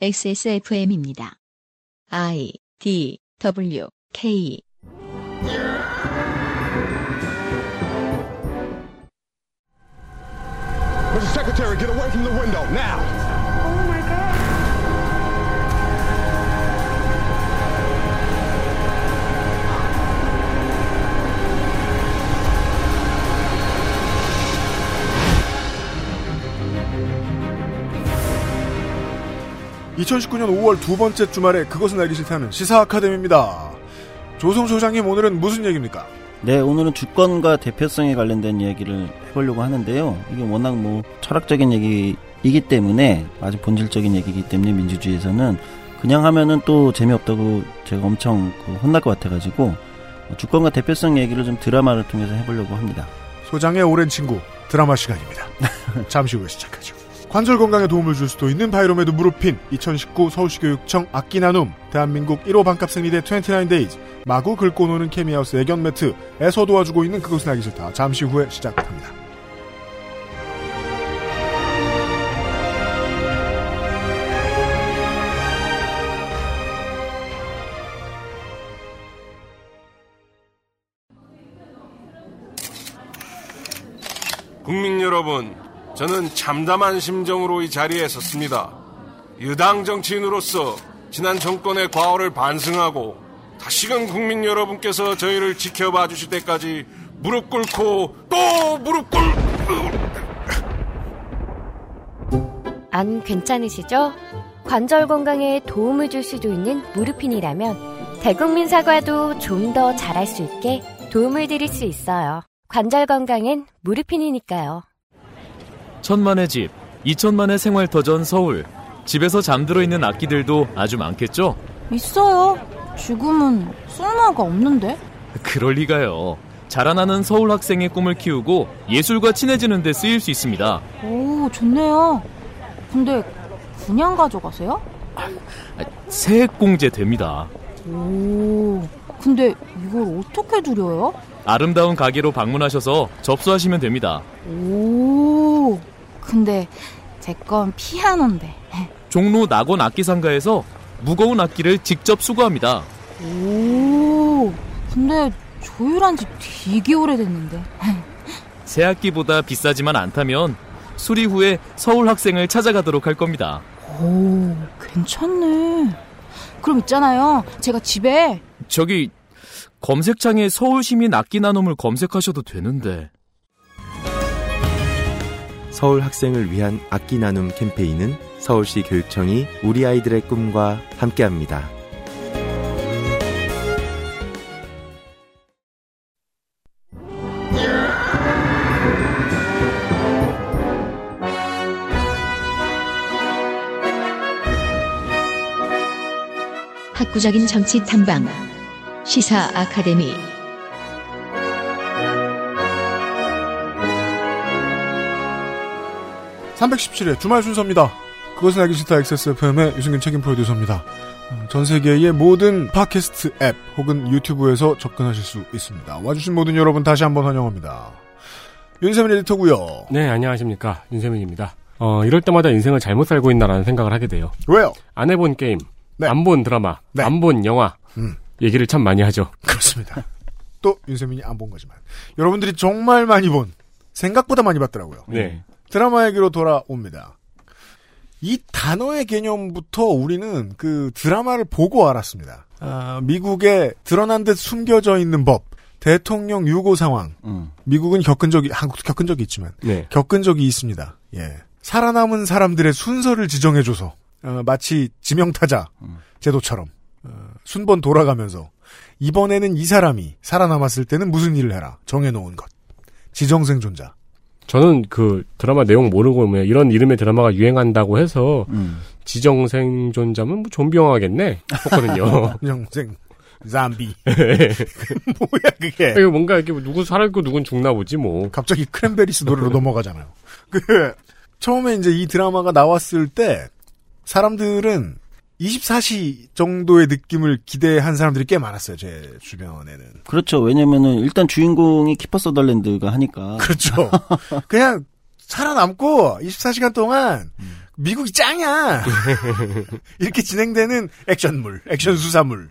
XSFM입니다. I D W K Mr. Secretary, get away from the window now. (2019년 5월) 두 번째 주말에 그것은 알기 싫다는 시사 아카데미입니다 조성 소장님 오늘은 무슨 얘기입니까 네, 오늘은 주권과 대표성에 관련된 이야기를 해보려고 하는데요. 이게 워낙 뭐 철학적인 얘기이기 때문에 아주 본질적인 얘기이기 때문에 민주주의에서는 그냥 하면은 또 재미없다고 제가 엄청 그 혼날 것 같아가지고 주권과 대표성 얘기를 좀 드라마를 통해서 해보려고 합니다. 소장의 오랜 친구 드라마 시간입니다 잠시 후에 시작하죠 관절 건강에 도움을 줄 수도 있는 바이로메드 무릎핀 2019 서울시 교육청 악기 나눔 대한민국 1호 반값 생리대 29데이즈 마구 긁고 노는 케미하우스 애견 매트에서 도와주고 있는 그것은 알기 싫다. 잠시 후에 시작합니다. 국민 여러분, 저는 참담한 심정으로 이 자리에 섰습니다. 유당 정치인으로서 지난 정권의 과오를 반성하고 다시금 국민 여러분께서 저희를 지켜봐 주실 때까지 무릎 꿇고 또 무릎 꿇... 안 괜찮으시죠? 관절 건강에 도움을 줄 수도 있는 무르핀이라면 대국민 사과도 좀 더 잘할 수 있게 도움을 드릴 수 있어요. 관절 건강엔 무르핀이니까요. 천만의 집, 이천만의 생활터전 서울. 집에서 잠들어 있는 악기들도 아주 많겠죠? 있어요. 지금은 쓸모가 없는데? 그럴 리가요. 자라나는 서울 학생의 꿈을 키우고 예술과 친해지는 데 쓰일 수 있습니다. 오, 좋네요. 근데 그냥 가져가세요? 세액공제 됩니다. 오, 근데 이걸 어떻게 드려요? 아름다운 가게로 방문하셔서 접수하시면 됩니다. 오, 근데 제 건 피아노인데. 종로 낙원 악기상가에서 무거운 악기를 직접 수거합니다. 오, 근데 조율한 지 되게 오래됐는데. 새 악기보다 비싸지만 않다면 수리 후에 서울 학생을 찾아가도록 할 겁니다. 오, 괜찮네. 그럼 있잖아요. 제가 집에 저기 검색창에 서울시민 악기 나눔을 검색하셔도 되는데. 서울 학생을 위한 악기 나눔 캠페인은 서울시 교육청이 우리 아이들의 꿈과 함께합니다. 학구적인 정치 탐방 시사 아카데미 317회 주말 순서입니다. 그것은 알기 싫다 XSFM의 유승균 책임 프로듀서입니다. 어, 전 세계의 모든 팟캐스트 앱 혹은 유튜브에서 접근하실 수 있습니다. 와주신 모든 여러분 다시 한번 환영합니다. 윤세민 에디터고요. 네, 안녕하십니까. 윤세민입니다. 어, 이럴 때마다 인생을 잘못 살고 있나라는 생각을 하게 돼요. 왜요? 안 해본 게임, 네. 안본 드라마, 네. 안본 영화, 음. 얘기를 참 많이 하죠. 그렇습니다. 또 윤세민이 안 본 거지만 여러분들이 정말 많이 본 생각보다 많이 봤더라고요. 네. 드라마 얘기로 돌아옵니다. 이 단어의 개념부터 우리는 그 드라마를 보고 알았습니다. 아, 미국에 드러난 듯 숨겨져 있는 법, 대통령 유고 상황. 음. 미국은 겪은 적이 한국도 겪은 적이 있지만 네. 겪은 적이 있습니다. 예. 살아남은 사람들의 순서를 지정해줘서 어, 마치 지명타자 음. 제도처럼 어, 순번 돌아가면서 이번에는 이 사람이 살아남았을 때는 무슨 일을 해라 정해놓은 것 지정생존자 저는 그 드라마 내용 모르고 뭐 이런 이름의 드라마가 유행한다고 해서 음. 지정생존자면 뭐 좀비 영화겠네 했거든요. 정생 잠비 뭐야 그게 이거 뭔가 이렇게 누구 살아있고 누군 죽나 보지 뭐. 갑자기 크랜베리스 노래로 넘어가잖아요. 그 처음에 이제 이 드라마가 나왔을 때 사람들은 24시 정도의 느낌을 기대한 사람들이 꽤 많았어요. 제 주변에는. 그렇죠. 왜냐면은 일단 주인공이 키퍼 서덜랜드가 하니까. 그렇죠. 그냥 살아남고 24시간 동안 미국이 짱이야. 이렇게 진행되는 액션물, 액션 수사물.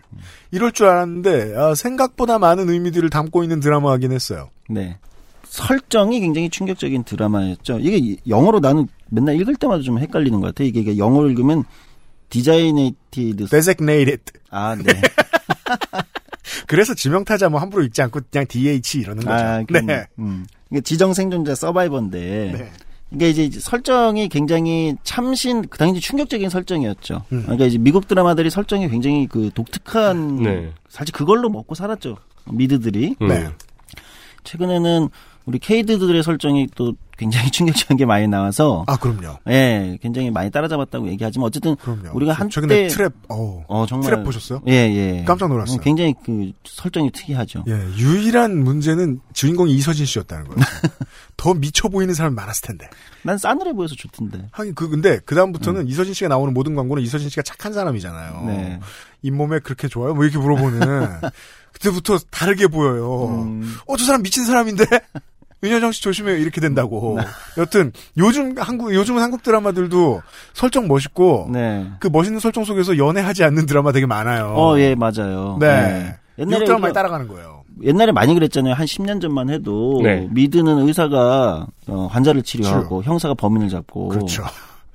이럴 줄 알았는데 아, 생각보다 많은 의미들을 담고 있는 드라마이긴 했어요. 네. 설정이 굉장히 충격적인 드라마였죠. 이게 영어로 나는 맨날 읽을 때마다 좀 헷갈리는 것 같아요. 이게, 이게 영어로 읽으면 designated designated. 아, 네. 그래서 지명타자 뭐 함부로 읽지 않고 그냥 DH 이러는 거죠. 아, 그럼, 네. 음. 이게 지정 생존자 survivor인데 네. 이게 이제 설정이 굉장히 참신 그 당시 충격적인 설정이었죠. 음. 그러니까 이제 미국 드라마들이 설정이 굉장히 그 독특한 네. 사실 그걸로 먹고 살았죠. 미드들이 음. 네. 최근에는 우리 케이드들의 설정이 또 굉장히 충격적인 게 많이 나와서 아 그럼요. 예, 굉장히 많이 따라잡았다고 얘기하지만 어쨌든 그럼요. 우리가 한때 최근에 트랩 어, 어 정말 트랩 보셨어요? 예, 예. 깜짝 놀랐어요. 어, 굉장히 그 설정이 특이하죠. 예, 유일한 문제는 주인공이 이서진 씨였다는 거예요. 더 미쳐 보이는 사람이 많았을 텐데. 난 싸늘해 보여서 좋던데. 하긴 그 근데 그 다음부터는 이서진 씨가 나오는 모든 광고는 이서진 씨가 착한 사람이잖아요. 음. 네. 잇몸에 그렇게 좋아요? 뭐 이렇게 물어보는 그때부터 다르게 보여요. 음. 어 저 사람 미친 사람인데. 윤여정 씨 조심해요 이렇게 된다고. 네. 여튼 요즘 한국 요즘은 한국 드라마들도 설정 멋있고 네. 그 멋있는 설정 속에서 연애하지 않는 드라마 되게 많아요. 어, 예, 맞아요. 네. 옛날에 미국 드라마 많이 우리가- 따라가는 거예요. 옛날에 많이 그랬잖아요. 한 10년 전만 해도 네. 미드는 의사가 어, 환자를 치료하고 치료. 형사가 범인을 잡고 그렇죠.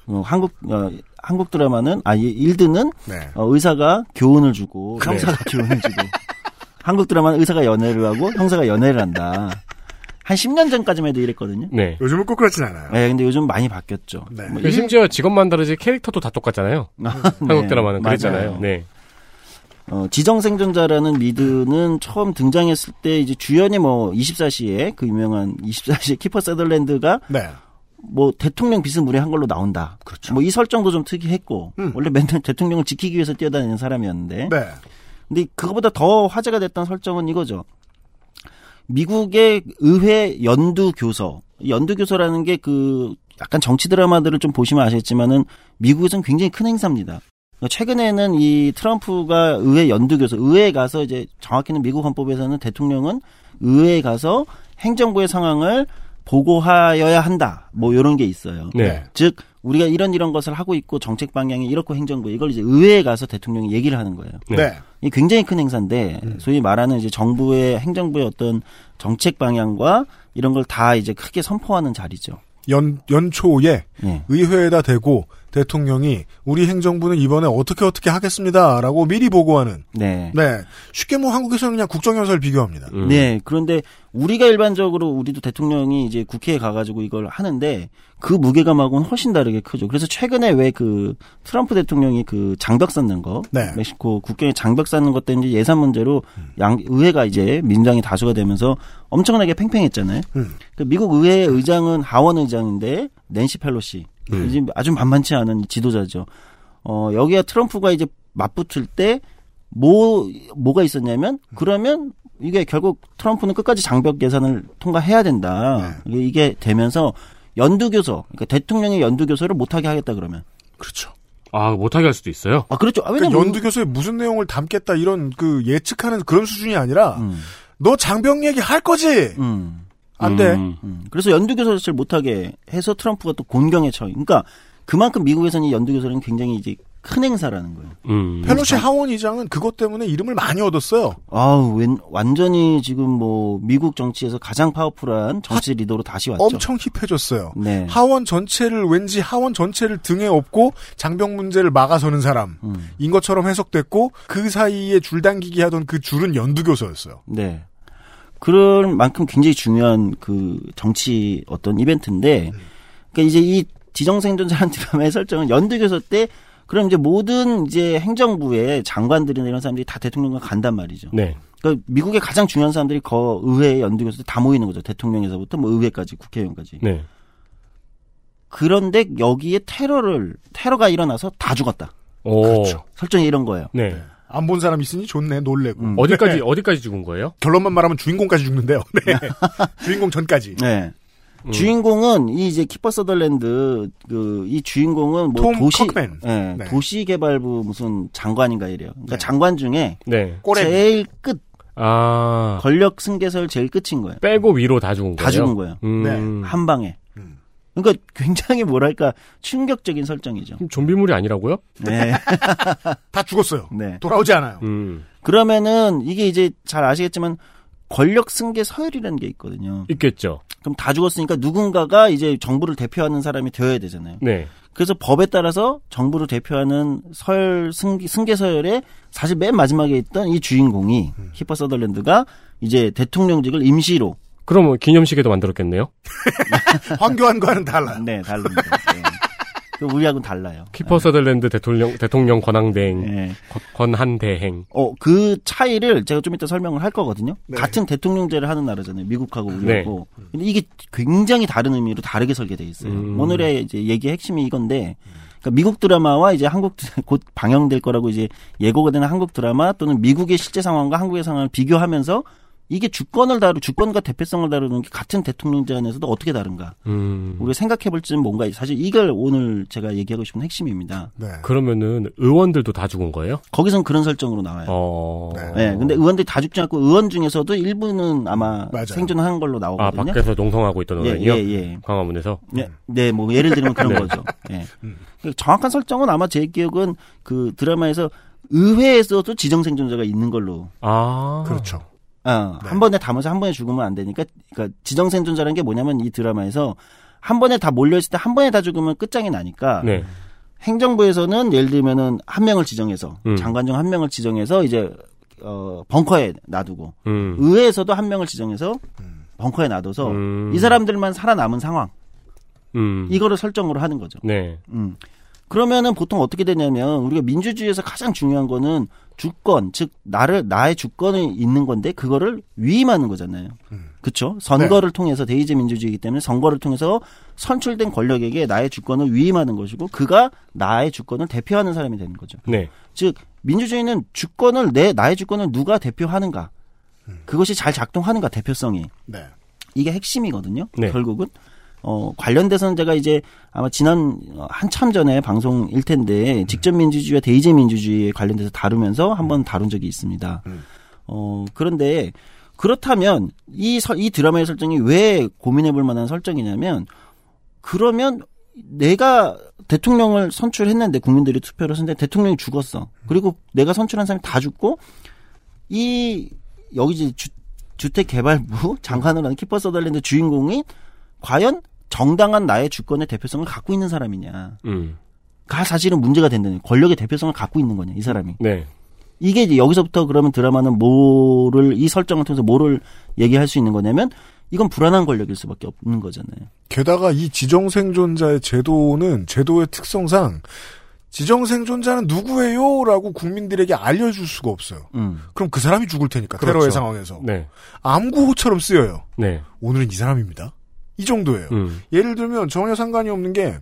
어, 한국 어, 한국 드라마는 아 이- 일드는 네. 어, 의사가 교훈을 주고 그래. 형사가 교훈을 주고 한국 드라마는 의사가 연애를 하고 형사가 연애를 한다. 한 10년 전까지만 해도 이랬거든요. 네. 요즘은 꼭 그렇진 않아요. 네, 근데 요즘 많이 바뀌었죠. 네. 뭐그 일- 심지어 직업만 다르지 캐릭터도 다 똑같잖아요. 한국 네, 드라마는. 그랬잖아요. 네. 어, 지정생존자라는 미드는 처음 등장했을 때 이제 주연이 뭐 24시에 그 유명한 24시에 키퍼 세덜랜드가 네. 뭐 대통령 비스무리한 걸로 나온다. 그렇죠. 뭐 이 설정도 좀 특이했고 음. 원래 맨날 대통령을 지키기 위해서 뛰어다니는 사람이었는데 네. 근데 그거보다 더 화제가 됐던 설정은 이거죠. 미국의 의회 연두 교서. 연두 교서라는 게 그 약간 정치 드라마들을 좀 보시면 아시겠지만은 미국에서는 굉장히 큰 행사입니다. 그러니까 최근에는 이 트럼프가 의회 연두 교서, 의회에 가서 이제 정확히는 미국 헌법에서는 대통령은 의회에 가서 행정부의 상황을 보고하여야 한다. 뭐 이런 게 있어요. 네. 즉 우리가 이런 이런 것을 하고 있고 정책 방향이 이렇고 행정부 이걸 이제 의회에 가서 대통령이 얘기를 하는 거예요. 네. 네. 이 굉장히 큰 행사인데 소위 말하는 이제 정부의 행정부의 어떤 정책 방향과 이런 걸 다 이제 크게 선포하는 자리죠. 연, 연초에 예. 의회에다 대고 대통령이 우리 행정부는 이번에 어떻게 어떻게 하겠습니다라고 미리 보고하는. 네. 네. 쉽게 뭐 한국에서는 그냥 국정연설 비교합니다. 음. 네. 그런데 우리가 일반적으로 우리도 대통령이 이제 국회에 가가지고 이걸 하는데 그 무게감하고는 훨씬 다르게 크죠. 그래서 최근에 왜 그 트럼프 대통령이 그 장벽 쌓는 거, 네. 멕시코 국경에 장벽 쌓는 것 때문에 예산 문제로 양 의회가 이제 민주당이 다수가 되면서 엄청나게 팽팽했잖아요. 음. 그 미국 의회 의장은 하원 의장인데 낸시 펠로시 이제 아주 만만치 않은 지도자죠. 어 여기가 트럼프가 이제 맞붙을 때 뭐 뭐가 있었냐면 그러면 이게 결국 트럼프는 끝까지 장벽 예산을 통과해야 된다. 이게- 이게 되면서 연두교서, 그러니까 대통령의 연두교서를 못하게 하겠다 그러면. 그렇죠. 아, 못하게 할 수도 있어요? 아 그렇죠. 아, 그러니까 왜냐면 연두교서에 무슨 내용을 담겠다 이런 그 예측하는 그런 수준이 아니라 음, 너 장병 얘기 할 거지? 음, 안 돼. 음. 음. 그래서 연두교서를 못하게 해서 트럼프가 또 곤경에 처해. 그러니까 그만큼 미국에서는 이 연두교서는 굉장히 이제 큰 행사라는 거예요. 음. 펠로시 하원 의장은 그것 때문에 이름을 많이 얻었어요. 아우, 웬, 완전히 지금 뭐 미국 정치에서 가장 파워풀한 정치 리더로 다시 왔죠. 엄청 힙해졌어요. 네. 하원 전체를 왠지 하원 전체를 등에 업고 장병 문제를 막아서는 사람인 음, 것처럼 해석됐고 그 사이에 줄당기기 하던 그 줄은 연두교서였어요. 네. 그럴 만큼 굉장히 중요한 그 정치 어떤 이벤트인데, 그러니까 이제 이 지정생존자라는 드라마의 설정은 연두교서 때 그럼 이제 모든 이제 행정부의 장관들이나 이런 사람들이 다 대통령과 간단 말이죠. 네. 그러니까 미국의 가장 중요한 사람들이 거 의회 연두교서 때다 모이는 거죠. 대통령에서부터 뭐 의회까지 국회의원까지. 네. 그런데 여기에 테러를 테러가 일어나서 다 죽었다. 오. 그렇죠. 설정이 이런 거예요. 네. 안 본 사람 있으니 좋네 놀래고 음. 어디까지, 어디까지 죽은 거예요? 결론만 말하면 주인공까지 죽는데요. 네. 주인공 전까지. 네. 음. 주인공은 이 이제 키퍼 서덜랜드 그 이 주인공은 뭐톰 도시. 예, 네. 도시 개발부 무슨 장관인가 이래요. 그러니까 네. 장관 중에 네. 제일 끝 아. 권력 승계설 제일 끝인 거예요. 빼고 위로 다 죽은 거예요? 다 죽은 거예요. 음. 네. 한 방에. 음. 그러니까 굉장히 뭐랄까 충격적인 설정이죠. 그럼 좀비물이 아니라고요? 네. 다 죽었어요. 네. 돌아오지 않아요. 음. 그러면은 이게 이제 잘 아시겠지만 권력 승계 서열이라는 게 있거든요. 있겠죠. 그럼 다 죽었으니까 누군가가 이제 정부를 대표하는 사람이 되어야 되잖아요. 네. 그래서 법에 따라서 정부를 대표하는 서열 승계, 승계 서열에 사실 맨 마지막에 있던 이 주인공이 히퍼 서덜랜드가 이제 대통령직을 임시로 그럼 뭐 기념식에도 만들었겠네요. 황교안과는 달라요. 네 다릅니다. 네. 그 우리하고는 달라요. 키퍼 서덜랜드 대통령 대통령 권한대행 네. 권한 대행. 어, 그 차이를 제가 좀 이따 설명을 할 거거든요. 네. 같은 대통령제를 하는 나라잖아요. 미국하고 네. 우리하고. 근데 이게 굉장히 다른 의미로 다르게 설계돼 있어요. 음. 오늘의 이제 얘기의 핵심이 이건데, 그러니까 미국 드라마와 이제 한국 드- 곧 방영될 거라고 이제 예고가 되는 한국 드라마 또는 미국의 실제 상황과 한국의 상황을 비교하면서 이게 주권을 다루, 주권과 대표성을 다루는 게 같은 대통령제 안에서도 어떻게 다른가. 음. 우리가 생각해 볼쯤 뭔가 사실 이걸 오늘 제가 얘기하고 싶은 핵심입니다. 네. 그러면은 의원들도 다 죽은 거예요? 거기선 그런 설정으로 나와요. 어. 네, 근데 의원들이 다 죽지 않고 의원 중에서도 일부는 아마 맞아요. 생존한 걸로 아 나오거든요. 밖에서 농성하고 있던 예, 의원이요? 예, 예. 광화문에서. 네, 네, 뭐 예를 들면 그런 네. 거죠. 예. 정확한 설정은 아마 제 기억은 그 드라마에서 의회에서도 지정 생존자가 있는 걸로. 아. 그렇죠. 아, 네. 한 번에 담아서 한 번에 죽으면 안 되니까, 그러니까 지정 생존자라는 게 뭐냐면 이 드라마에서 한 번에 다 몰려 있을 때 한 번에 다 죽으면 끝장이 나니까 네. 행정부에서는 예를 들면은 한 명을 지정해서 음. 장관 중 한 명을 지정해서 이제 어 벙커에 놔두고 음. 의회에서도 한 명을 지정해서 벙커에 놔둬서 음. 이 사람들만 살아남은 상황 음. 이거를 설정으로 하는 거죠. 네. 음. 그러면은 보통 어떻게 되냐면 우리가 민주주의에서 가장 중요한 거는 주권, 즉 나를 나의 주권이 있는 건데 그거를 위임하는 거잖아요. 그렇죠? 선거를 통해서 대의제 민주주의이기 때문에 선거를 통해서 선출된 권력에게 나의 주권을 위임하는 것이고 그가 나의 주권을 대표하는 사람이 되는 거죠. 네. 즉 민주주의는 주권을 내 나의 주권을 누가 대표하는가 그것이 잘 작동하는가 대표성이 네. 이게 핵심이거든요. 네. 결국은 어 관련돼서는 제가 이제 아마 지난 어, 한참 전에 방송일 텐데 직접 민주주의와 대의제 민주주의에 관련돼서 다루면서 한번 다룬 적이 있습니다. 어 그런데 그렇다면 이, 설- 이 드라마의 설정이 왜 고민해 볼 만한 설정이냐면 그러면 내가 대통령을 선출했는데 국민들이 투표를 했는데 대통령이 죽었어. 그리고 내가 선출한 사람이 다 죽고 이 여기 이제 주, 주택개발부 장관을 하는 키퍼 서덜랜드 주인공이 과연 정당한 나의 주권의 대표성을 갖고 있는 사람이냐. 음. 가 사실은 문제가 된다는 거예요. 권력의 대표성을 갖고 있는 거냐, 이 사람이. 네. 이게 이제 여기서부터 그러면 드라마는 뭐를 이 설정을 통해서 뭐를 얘기할 수 있는 거냐면 이건 불안한 권력일 수밖에 없는 거잖아요. 게다가 이 지정생존자의 제도는 제도의 특성상 지정생존자는 누구예요? 라고 국민들에게 알려줄 수가 없어요. 음. 그럼 그 사람이 죽을 테니까 그렇죠. 테러의 상황에서 네. 암구호처럼 쓰여요. 네. 오늘은 이 사람입니다. 이 정도예요. 음. 예를 들면 전혀 상관이 없는 게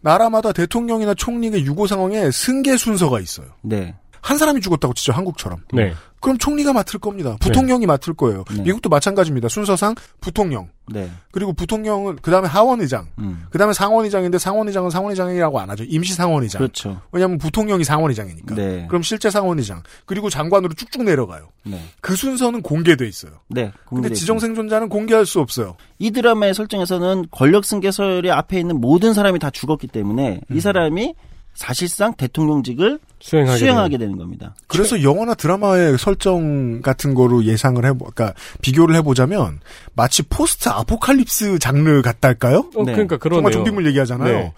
나라마다 대통령이나 총리의 유고 상황에 승계 순서가 있어요. 네. 한 사람이 죽었다고 치죠 한국처럼. 네. 그럼 총리가 맡을 겁니다. 부통령이 맡을 거예요. 네. 미국도 마찬가지입니다. 순서상 부통령 네. 그리고 부통령은 그 다음에 하원의장 음. 그 다음에 상원의장인데 상원의장은 상원의장이라고 안 하죠. 임시 상원의장. 그렇죠. 왜냐하면 부통령이 상원의장이니까. 네. 그럼 실제 상원의장 그리고 장관으로 쭉쭉 내려가요. 네. 그 순서는 공개돼 있어요. 네. 근데 공개돼 지정 생존자는 공개할 수 없어요. 이 드라마의 설정에서는 권력 승계 서열의 앞에 있는 모든 사람이 다 죽었기 때문에 음. 이 사람이 사실상 대통령직을 수행하게, 수행하게 되는 겁니다. 그래서 영화나 드라마의 설정 같은 거로 예상을 해보, 그러니까 비교를 해보자면 마치 post apocalypse 장르 같달까요? 어, 네. 그러니까 그러네요. 정말 좀비물 얘기하잖아요. 네.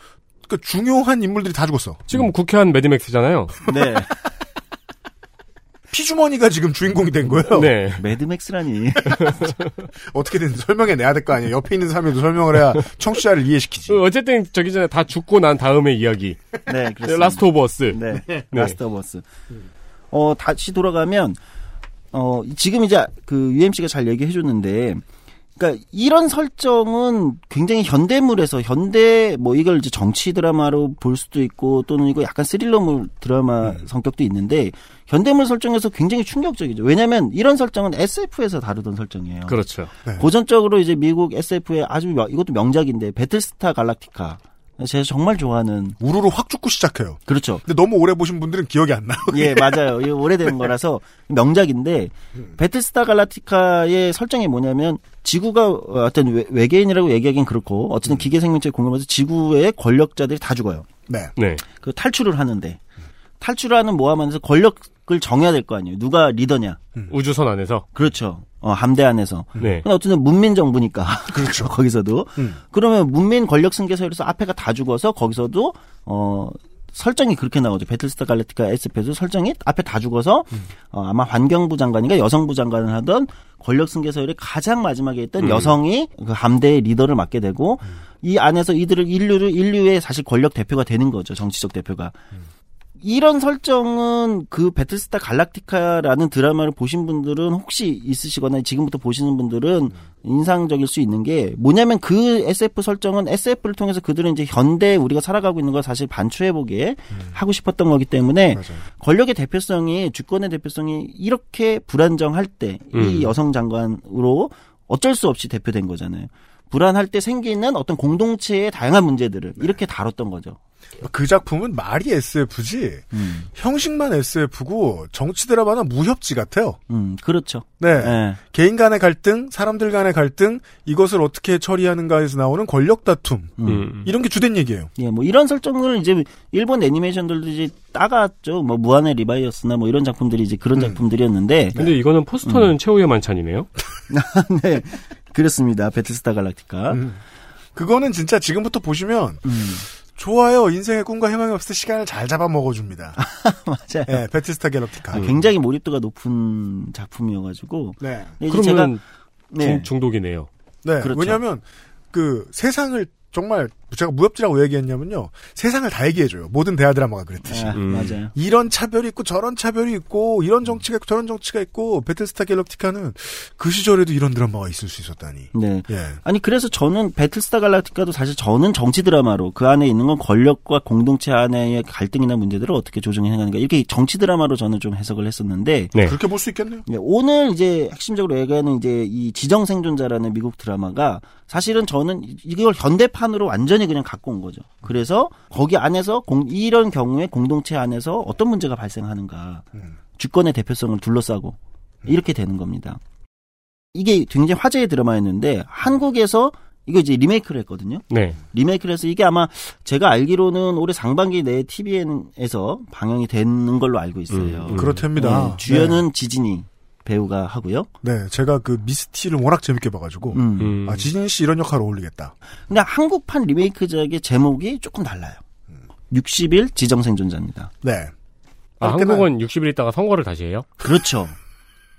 그러니까 중요한 인물들이 다 죽었어. 지금 국회한 매드맥스잖아요. 네. 피주머니가 지금 주인공이 된 거예요. 네. 매드맥스라니. 어떻게든 설명해 내야 될 거 아니에요. 옆에 있는 사람에도 설명을 해야 청취자를 이해시키지. 어, 어쨌든 저기 전에 다 죽고 난 다음의 이야기. 네, 그렇습니다. 라스트 오브 어스. 네. 라스트 오브 어스. 어, 다시 돌아가면 어, 지금 이제 그 UMC가 잘 얘기해 줬는데 그러니까 이런 설정은 굉장히 현대물에서 현대 뭐 이걸 이제 정치 드라마로 볼 수도 있고 또는 이거 약간 스릴러물 드라마 성격도 있는데 현대물 설정에서 굉장히 충격적이죠. 왜냐하면 이런 설정은 SF에서 다루던 설정이에요. 그렇죠. 네. 고전적으로 이제 미국 SF의 아주 명- 이것도 명작인데 배틀스타 갈락티카 제가 정말 좋아하는 우르르 확 죽고 시작해요. 그렇죠. 근데 너무 오래 보신 분들은 기억이 안 나요. 예, 맞아요. 이게 오래된 거라서 명작인데 배틀스타 갈라티카의 설정이 뭐냐면 지구가 어떤 외- 외계인이라고 얘기하기는 그렇고 어쨌든 기계 생명체 공격하면서 지구의 권력자들이 다 죽어요. 네. 네. 그 탈출을 하는데 탈출하는 모함하면서 권력 을 정해야 될 거 아니에요. 누가 리더냐? 우주선 안에서. 그렇죠. 어, 함대 안에서. 네. 근데 어쨌든 문민 정부니까. 그렇죠. 거기서도. 음. 그러면 문민 권력 승계서에서 앞에가 다 죽어서 거기서도 어 설정이 그렇게 나오죠. 배틀스타 갈래티카 SF에도 설정이 앞에 다 죽어서 어, 아마 환경부 장관인가 여성부 장관을 하던 권력 승계서열의 가장 마지막에 있던 음. 여성이 그 함대의 리더를 맡게 되고 이 안에서 이들을 인류를 인류의 사실 권력 대표가 되는 거죠. 정치적 대표가. 이런 설정은 그 배틀스타 갈락티카라는 드라마를 보신 분들은 혹시 있으시거나 지금부터 보시는 분들은 인상적일 수 있는 게 뭐냐면 그 SF 설정은 SF를 통해서 그들은 이제 현대 우리가 살아가고 있는 걸 사실 반추해 보게 하고 싶었던 거기 때문에 권력의 대표성이 주권의 대표성이 이렇게 불안정할 때이 음. 여성 장관으로 어쩔 수 없이 대표된 거잖아요. 불안할 때 생기는 어떤 공동체의 다양한 문제들을 이렇게 다뤘던 거죠. 그 작품은 말이 SF지 음. 형식만 SF고 정치 드라마는 무협지 같아요. 음, 그렇죠. 네. 예. 개인 간의 갈등, 사람들 간의 갈등, 이것을 어떻게 처리하는가에서 나오는 권력 다툼. 음. 이런 게 주된 얘기예요. 예, 뭐 이런 설정을 이제 일본 애니메이션들도 이제 따갔죠. 뭐 무한의 리바이어스나 뭐 이런 작품들이 이제 그런 작품들이었는데. 근데 이거는 포스터는 최후의 만찬이네요. 네. 그렇습니다. 배틀스타 갈락티카. 음. 그거는 진짜 지금부터 보시면 음. 좋아요. 인생의 꿈과 희망이 없을 때 시간을 잘 잡아 먹어줍니다. 맞아요. 네, 배틀스타 갤럭티카. 아, 굉장히 몰입도가 높은 작품이어가지고. 네. 이제 제가 그러면 네. 중, 중독이네요. 네. 그렇죠. 왜냐하면 그 세상을 정말 제가 무협지라고 왜 얘기했냐면요. 세상을 다 얘기해줘요. 모든 대하 드라마가 그랬듯이. 아, 음. 맞아요. 이런 차별이 있고 저런 차별이 있고 이런 정치가 있고 저런 정치가 있고 배틀스타 갤럭티카는 그 시절에도 이런 드라마가 있을 수 있었다니. 네. 예. 아니 그래서 저는 배틀스타 갈락티카도 사실 저는 정치 드라마로 그 안에 있는 건 권력과 공동체 안의 갈등이나 문제들을 어떻게 조정해 나가는가 이렇게 정치 드라마로 저는 좀 해석을 했었는데 네. 그렇게 볼 수 있겠네요. 예, 오늘 이제 핵심적으로 얘기하는 이제 이 지정 생존자라는 미국 드라마가 사실은 저는 이- 이걸 현대판으로 완전 히 그냥 갖고 온 거죠. 그래서 거기 안에서 공- 이런 경우에 공동체 안에서 어떤 문제가 발생하는가 음. 주권의 대표성을 둘러싸고 이렇게 되는 겁니다. 이게 굉장히 화제의 드라마였는데 한국에서 이거 이제 리메이크를 했거든요. 네. 리메이크를 해서 이게 아마 제가 알기로는 올해 상반기 내에 TVN에서 방영이 되는 걸로 알고 있어요. 음, 그렇답니다. 네, 주연은 지진이 배우가 하고요. 네, 제가 그 미스티를 워낙 재밌게 봐가지고 음. 음. 아 지진 씨 이런 역할 어울리겠다. 근데 한국판 리메이크작의 제목이 조금 달라요. 60일 지정생존자입니다. 네. 아, 한국은 60일 있다가 선거를 다시 해요? 그렇죠.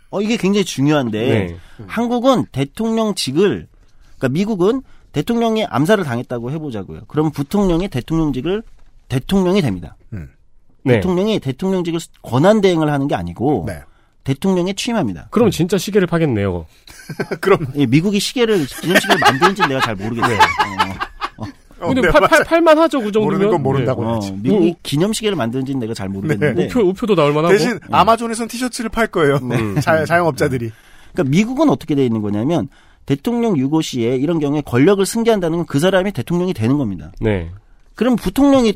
어, 이게 굉장히 중요한데, 네. 한국은 대통령직을, 그러니까 미국은 대통령이 암살을 당했다고 해보자고요. 그러면 부통령이 대통령직을, 대통령이 됩니다. 음. 네. 대통령이 대통령직을 권한 대행을 하는 게 아니고, 네. 대통령에 취임합니다. 그럼 진짜 시계를 파겠네요. 그럼 예, 미국이 시계를, 기념시계를 만드는지 내가 잘 모르겠어요. 어, 근데 네, 팔. 팔, 팔만 하죠, 그 정도면. 모르는 건 모른다고 어, 해야지. 미국이 기념시계를 만드는지는 내가 잘 모르겠는데, 네. 우표, 우표도 나올 만하고. 대신 아마존에선 티셔츠를 팔 거예요. 네. 자, 자영업자들이. 그러니까 미국은 어떻게 돼 있는 거냐면 대통령 유고 시에 이런 경우에 권력을 승계한다는 건 그 사람이 대통령이 되는 겁니다. 네. 그럼 부통령이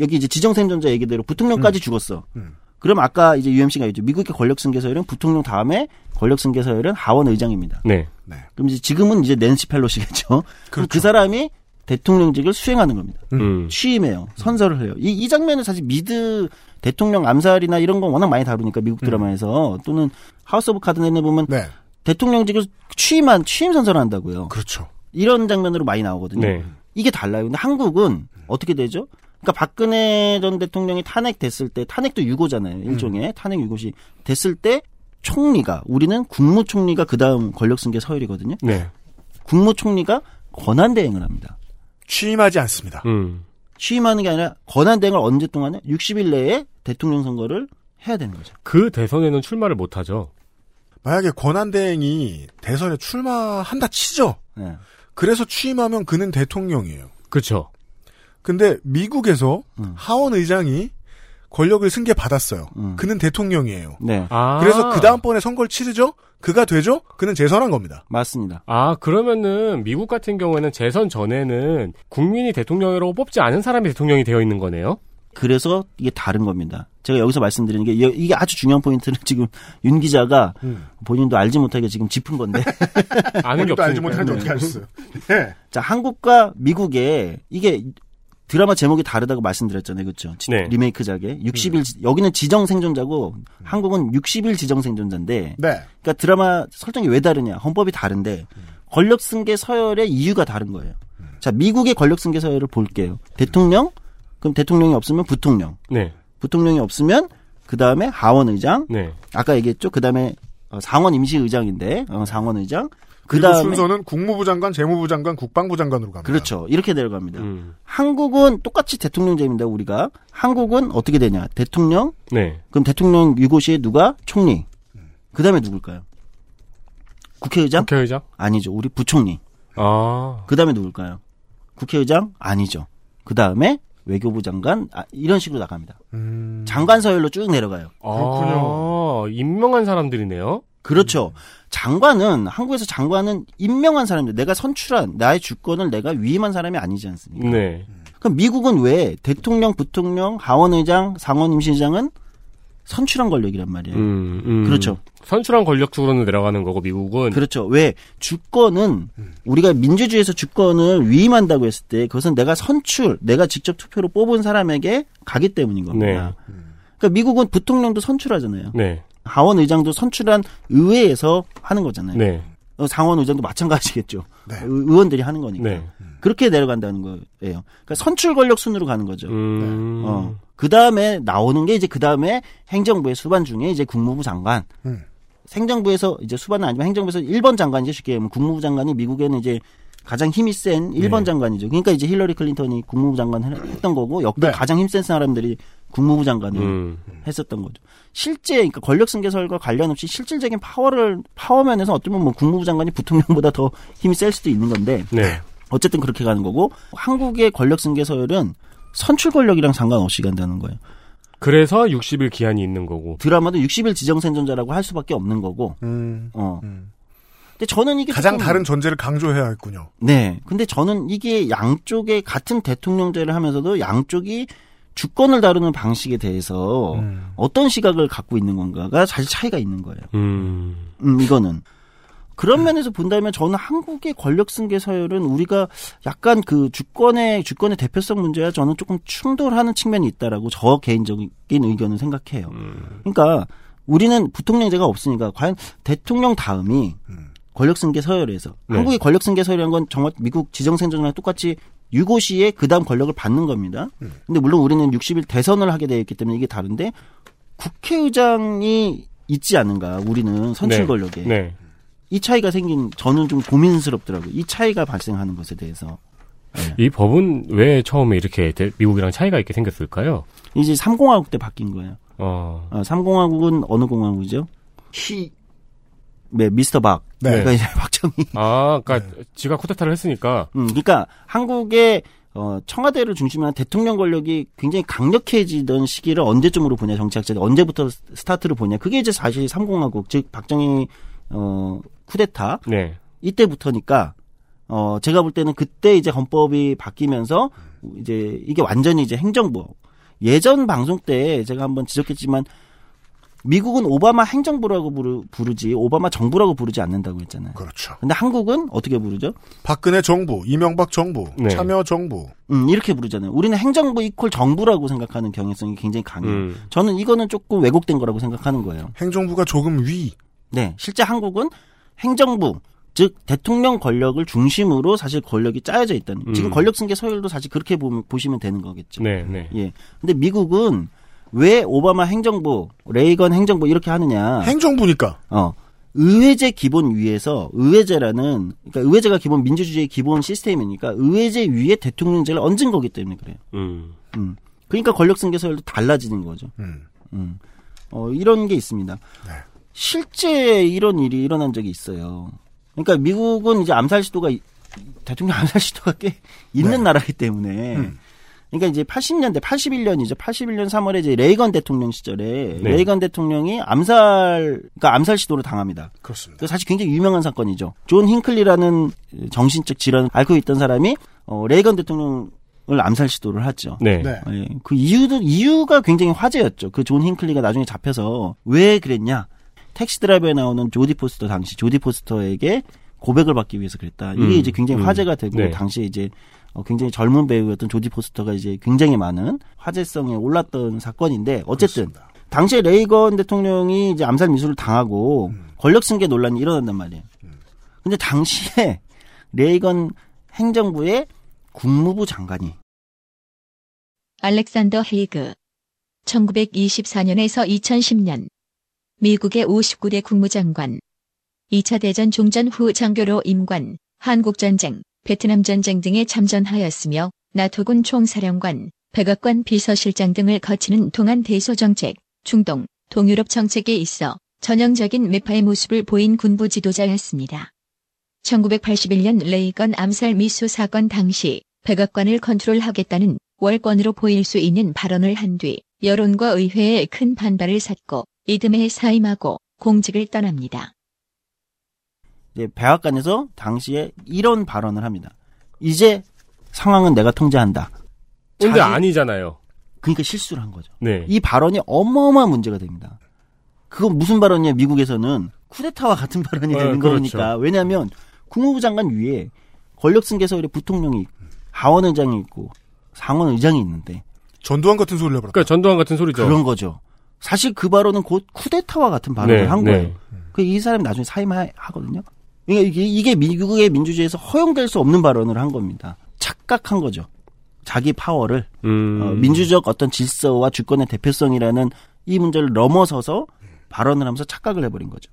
여기 이제 지정생존자 얘기대로 부통령까지 죽었어. 음. 그럼 아까 이제 UMC가 있죠. 미국의 권력 승계 서열은 부통령 다음에 권력 승계 서열은 하원 의장입니다. 네. 그럼 이제 지금은 이제 낸시 펠로시겠죠. 그럼 그렇죠. 그 사람이 대통령직을 수행하는 겁니다. 음. 취임해요. 선서를 해요. 이, 이 장면은 사실 미드 대통령 암살이나 이런 건 워낙 많이 다루니까 미국 드라마에서 또는 하우스 오브 카드 내내 보면 네. 대통령직을 취임한 취임 선서를 한다고요. 그렇죠. 이런 장면으로 많이 나오거든요. 네. 이게 달라요. 근데 한국은 어떻게 되죠? 그러니까 박근혜 전 대통령이 탄핵됐을 때 탄핵도 유고잖아요. 일종의 탄핵 유고시 됐을 때 총리가 우리는 국무총리가 그다음 권력 승계 서열이거든요. 네. 국무총리가 권한 대행을 합니다. 취임하지 않습니다. 음. 취임하는 게 아니라 권한 대행을 언제 동안에 60일 내에 대통령 선거를 해야 되는 거죠. 그 대선에는 출마를 못 하죠. 만약에 권한 대행이 대선에 출마한다 치죠. 네. 그래서 취임하면 그는 대통령이에요. 그렇죠. 근데 미국에서 음. 하원 의장이 권력을 승계 받았어요. 음. 그는 대통령이에요. 네. 아. 그래서 그 다음번에 선거를 치르죠? 그가 되죠? 그는 재선한 겁니다. 맞습니다. 아, 그러면은 미국 같은 경우에는 재선 전에는 국민이 대통령이라고 뽑지 않은 사람이 대통령이 되어 있는 거네요? 그래서 이게 다른 겁니다. 제가 여기서 말씀드리는 게 이- 이게 아주 중요한 포인트는 지금 윤 기자가 음. 본인도 알지 못하게 지금 짚은 건데. 아는 게 본인도 알지 없으니까. 못하는데 어떻게 하셨어요? 네. 자, 한국과 미국의 이게 드라마 제목이 다르다고 말씀드렸잖아요. 그렇죠? 지- 네. 리메이크작에 60일 지- 여기는 지정 생존자고 한국은 60일 지정 생존자인데 네. 그러니까 드라마 설정이 왜 다르냐? 헌법이 다른데 권력 승계 서열의 이유가 다른 거예요. 자, 미국의 권력 승계 서열을 볼게요. 대통령 그럼 대통령이 없으면 부통령. 네. 부통령이 없으면 그 다음에 하원 의장. 네. 아까 얘기했죠. 그 다음에 상원 임시 의장인데 어, 상원 의장. 그 다음에 순서는 국무부 장관, 재무부 장관, 국방부 장관으로 갑니다. 그렇죠. 이렇게 내려갑니다. 음. 한국은 똑같이 대통령제입니다. 우리가 한국은 어떻게 되냐? 대통령 네. 그럼 대통령 유고시에 누가 총리? 그 다음에 누굴까요? 국회의장? 국회의장? 아니죠. 우리 부총리. 아. 그 다음에 누굴까요? 국회의장? 아니죠. 그 다음에 외교부 장관? 아, 이런 식으로 나갑니다. 음. 장관 서열로 쭉 내려가요. 그렇군요. 아, 임명한 사람들이네요. 그렇죠. 장관은 한국에서 장관은 임명한 사람들, 내가 선출한 나의 주권을 내가 위임한 사람이 아니지 않습니까? 네. 그럼 미국은 왜 대통령, 부통령, 하원의장, 상원 임시의장은 선출한 권력이란 말이에요. 음, 음. 그렇죠. 선출한 권력 쪽으로는 내려가는 거고 미국은 그렇죠. 왜 주권은 음. 우리가 민주주의에서 주권을 위임한다고 했을 때 그것은 내가 선출, 내가 직접 투표로 뽑은 사람에게 가기 때문인 겁니다. 그러니까 미국은 부통령도 선출하잖아요. 네. 하원 의장도 선출한 의회에서 하는 거잖아요. 네. 어, 상원 의장도 마찬가지겠죠. 네. 의- 의원들이 하는 거니까. 네. 그렇게 내려간다는 거예요. 그러니까 선출 권력 순으로 가는 거죠. 음. 어. 그 다음에 나오는 게 이제 그 다음에 행정부의 수반 중에 이제 국무부 장관. 음. 행정부에서 이제 수반은 아니지만 행정부에서 1번 장관이죠. 쉽게 얘기하면 국무부 장관이 미국에는 이제 가장 힘이 센 1번 네. 장관이죠. 그러니까 이제 힐러리 클린턴이 국무부 장관 했던 거고 역대 네. 가장 힘센 사람들이 국무부 장관을 음. 했었던 거죠. 실제 그러니까 권력 승계설과 관련 없이 실질적인 파워를 파워 면에서 어쩌면 뭐 국무부 장관이 부통령보다 더 힘이 셀 수도 있는 건데 네. 어쨌든 그렇게 가는 거고 한국의 권력 승계 서열은 선출 권력이랑 상관없이 간다는 거예요. 그래서 60일 기한이 있는 거고. 드라마도 60일 지정 생존자라고 할 수밖에 없는 거고. 음. 어. 음. 근데 저는 이게 가장 조금- 다른 전제를 강조해야 했군요. 네. 근데 저는 이게 양쪽의 같은 대통령제를 하면서도 양쪽이 주권을 다루는 방식에 대해서 음. 어떤 시각을 갖고 있는 건가가 사실 차이가 있는 거예요. 음. 음, 이거는. 그런 면에서 본다면 저는 한국의 권력 승계 서열은 우리가 약간 그 주권의 주권의 대표성 문제와 저는 조금 충돌하는 측면이 있다라고 저 개인적인 의견을 생각해요. 그러니까 우리는 부통령제가 없으니까 과연 대통령 다음이 음. 권력 승계 서열에서 네. 한국의 권력 승계 서열이라는 건 정말 미국 지정 생존이랑 똑같이 유고시에 그 다음 권력을 받는 겁니다. 근데 물론 우리는 60일 대선을 하게 되어 있기 때문에 이게 다른데 국회의장이 있지 않은가 우리는 선출 네. 권력에 네. 이 차이가 생긴 저는 좀 고민스럽더라고요. 이 차이가 발생하는 것에 대해서 이 법은 왜 처음에 이렇게 대- 미국이랑 차이가 있게 생겼을까요? 이제 3공화국 때 바뀐 거예요. 어. 어, 3공화국은 어느 공화국이죠? 히, 네, 미스터 박. 네. 그러니까 이제 박정희. 아, 그러니까 지가 쿠데타를 했으니까. 음, 그러니까 한국의 어, 청와대를 중심으로 한 대통령 권력이 굉장히 강력해지던 시기를 언제쯤으로 보냐 정치학자들 언제부터 스타트를 보냐 그게 이제 사실 3공화국 즉 박정희 어 쿠데타 네. 이때부터니까 어 제가 볼 때는 그때 이제 헌법이 바뀌면서 이제 이게 완전히 이제 행정부 예전 방송 때 제가 한번 지적했지만 미국은 오바마 행정부라고 부르, 부르지 오바마 정부라고 부르지 않는다고 했잖아요. 그렇죠. 근데 한국은 어떻게 부르죠? 박근혜 정부, 이명박 정부, 네. 참여 정부. 음, 이렇게 부르잖아요. 우리는 행정부 이퀄 정부라고 생각하는 경향성이 굉장히 강해요. 음. 저는 이거는 조금 왜곡된 거라고 생각하는 거예요. 행정부가 조금 위. 네, 실제 한국은 행정부 즉 대통령 권력을 중심으로 사실 권력이 짜여져 있다는 음. 지금 권력 승계 서열도 사실 그렇게 보면, 보시면 되는 거겠죠. 네, 네. 예. 근데 미국은 왜 오바마 행정부, 레이건 행정부 이렇게 하느냐? 행정부니까. 어. 의회제 기본 위에서 의회제라는 그러니까 의회제가 기본 민주주의의 기본 시스템이니까 의회제 위에 대통령제를 얹은 거기 때문에 그래요. 음. 음. 그러니까 권력 승계 서열도 달라지는 거죠. 음. 음. 어, 이런 게 있습니다. 네. 실제 이런 일이 일어난 적이 있어요. 그러니까 미국은 이제 암살 시도가 이- 대통령 암살 시도가 꽤 있는 네. 나라이기 때문에 음. 그러니까 이제 80년대, 81년이죠. 81년 3월에 이제 레이건 대통령 시절에 네. 레이건 대통령이 암살, 그러니까 암살 시도를 당합니다. 그렇습니다. 그 사실 굉장히 유명한 사건이죠. 존 힌클리라는 정신적 질환을 앓고 있던 사람이 어, 레이건 대통령 을 암살 시도를 하죠. 네. 네. 예, 그 이유도 이유가 굉장히 화제였죠. 그 존 힌클리가 나중에 잡혀서 왜 그랬냐? 택시 드라이버에 나오는 조디 포스터 당시 조디 포스터에게 고백을 받기 위해서 그랬다. 이게 음, 이제 굉장히 음. 화제가 되고 네. 당시에 이제 어, 굉장히 젊은 배우였던 조디 포스터가 이제 굉장히 많은 화제성에 올랐던 사건인데 어쨌든 그렇습니다. 당시에 레이건 대통령이 이제 암살 미수를 당하고 음. 권력 승계 논란이 일어난단 말이에요. 근데 당시에 레이건 행정부의 국무부 장관이 알렉산더 헤이그 1924년에서 2010년 미국의 59대 국무장관 2차 대전 종전 후 장교로 임관, 한국전쟁, 베트남 전쟁 등에 참전하였으며 나토군 총사령관, 백악관 비서실장 등을 거치는 동안 대소정책, 중동, 동유럽 정책에 있어 전형적인 매파의 모습을 보인 군부 지도자였습니다. 1981년 레이건 암살 미수 사건 당시 백악관을 컨트롤하겠다는 월권으로 보일 수 있는 발언을 한 뒤 여론과 의회에 큰 반발을 샀고 이듬해 사임하고 공직을 떠납니다. 이제 백악관에서 당시에 이런 발언을 합니다. 이제 상황은 내가 통제한다. 근데 자기- 아니잖아요. 그러니까 실수를 한 거죠. 네. 이 발언이 어마어마한 문제가 됩니다. 그건 무슨 발언이냐? 미국에서는 쿠데타와 같은 발언이 어, 되는 그렇죠. 거니까. 왜냐하면 국무부 장관 위에 권력 승계서열의 부통령이 있고, 하원 의장이 있고 상원 의장이 있는데 전두환 같은 소리를 해버렸다. 그러니까 전두환 같은 소리죠. 그런 거죠. 사실 그 발언은 곧 쿠데타와 같은 발언을 네, 한 네. 거예요. 그이 사람이 나중에 사임하거든요. 그러니까 이게, 이게 미국의 민주주의에서 허용될 수 없는 발언을 한 겁니다. 착각한 거죠. 자기 파워를 음. 어, 민주적 어떤 질서와 주권의 대표성이라는 이 문제를 넘어서서 발언을 하면서 착각을 해버린 거죠.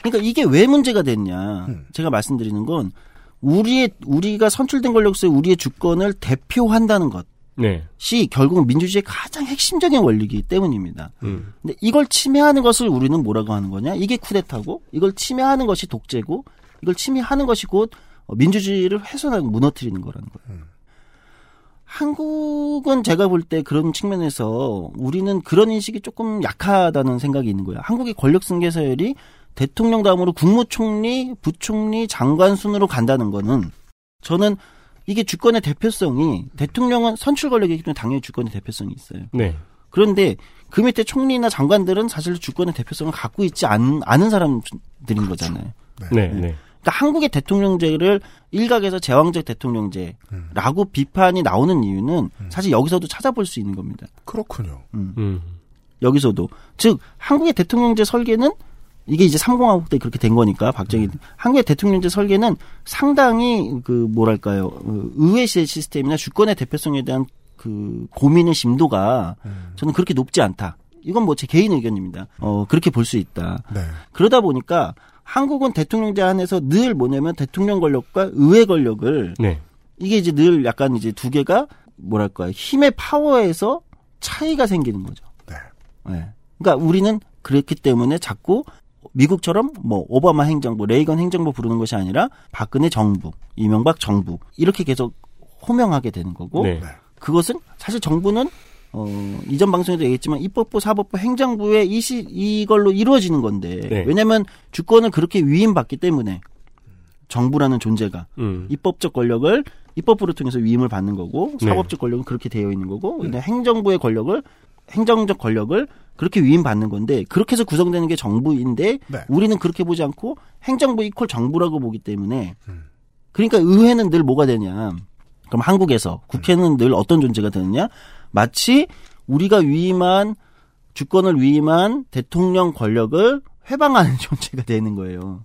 그러니까 이게 왜 문제가 됐냐? 음. 제가 말씀드리는 건 우리의 우리가 선출된 권력서에 우리의 주권을 대표한다는 것 이 네. 결국 민주주의의 가장 핵심적인 원리이기 때문입니다. 음. 근데 이걸 침해하는 것을 우리는 뭐라고 하는 거냐? 이게 쿠데타고 이걸 침해하는 것이 독재고 이걸 침해하는 것이 곧 어, 민주주의를 훼손하고 무너뜨리는 거라는 거예요. 한국은 제가 볼 때 그런 측면에서 우리는 그런 인식이 조금 약하다는 생각이 있는 거예요. 한국의 권력 승계 서열이 대통령 다음으로 국무총리, 부총리, 장관 순으로 간다는 거는 저는 이게 주권의 대표성이 대통령은 선출 권력이기 때문에 당연히 주권의 대표성이 있어요. 네. 그런데 그 밑에 총리나 장관들은 사실 주권의 대표성을 갖고 있지 않, 않은 사람들인 거잖아요. 네. 네. 그러니까 한국의 대통령제를 일각에서 제왕적 대통령제라고 비판이 나오는 이유는 사실 여기서도 찾아볼 수 있는 겁니다. 그렇군요. 음. 여기서도 즉 한국의 대통령제 설계는 이게 이제 삼공화국 때 그렇게 된 거니까 박정희 한국의 대통령제 설계는 상당히 그 뭐랄까요 어, 의회 시스템이나 주권의 대표성에 대한 그 고민의 심도가 저는 그렇게 높지 않다. 이건 뭐 제 개인 의견입니다. 어 그렇게 볼 수 있다. 네. 그러다 보니까 한국은 대통령제 안에서 늘 뭐냐면 대통령 권력과 의회 권력을 네. 이게 이제 늘 약간 이제 두 개가 뭐랄까 힘의 파워에서 차이가 생기는 거죠. 네. 네. 그러니까 우리는 그랬기 때문에 자꾸 미국처럼 뭐 오바마 행정부, 레이건 행정부 부르는 것이 아니라 박근혜 정부, 이명박 정부 이렇게 계속 호명하게 되는 거고 네. 그것은 사실 정부는 어, 이전 방송에도 얘기했지만 입법부, 사법부, 행정부의 이 시, 이걸로 이루어지는 건데 네. 왜냐하면 주권을 그렇게 위임받기 때문에 정부라는 존재가 음. 입법적 권력을 입법부를 통해서 위임을 받는 거고 네. 사법적 권력은 그렇게 되어 있는 거고 근데 행정부의 권력을 행정적 권력을 그렇게 위임받는 건데 그렇게 해서 구성되는 게 정부인데 네. 우리는 그렇게 보지 않고 행정부 이퀄 정부라고 보기 때문에 그러니까 의회는 늘 뭐가 되냐 그럼 한국에서 국회는 늘 어떤 존재가 되느냐 마치 우리가 위임한 주권을 위임한 대통령 권력을 회방하는 존재가 되는 거예요.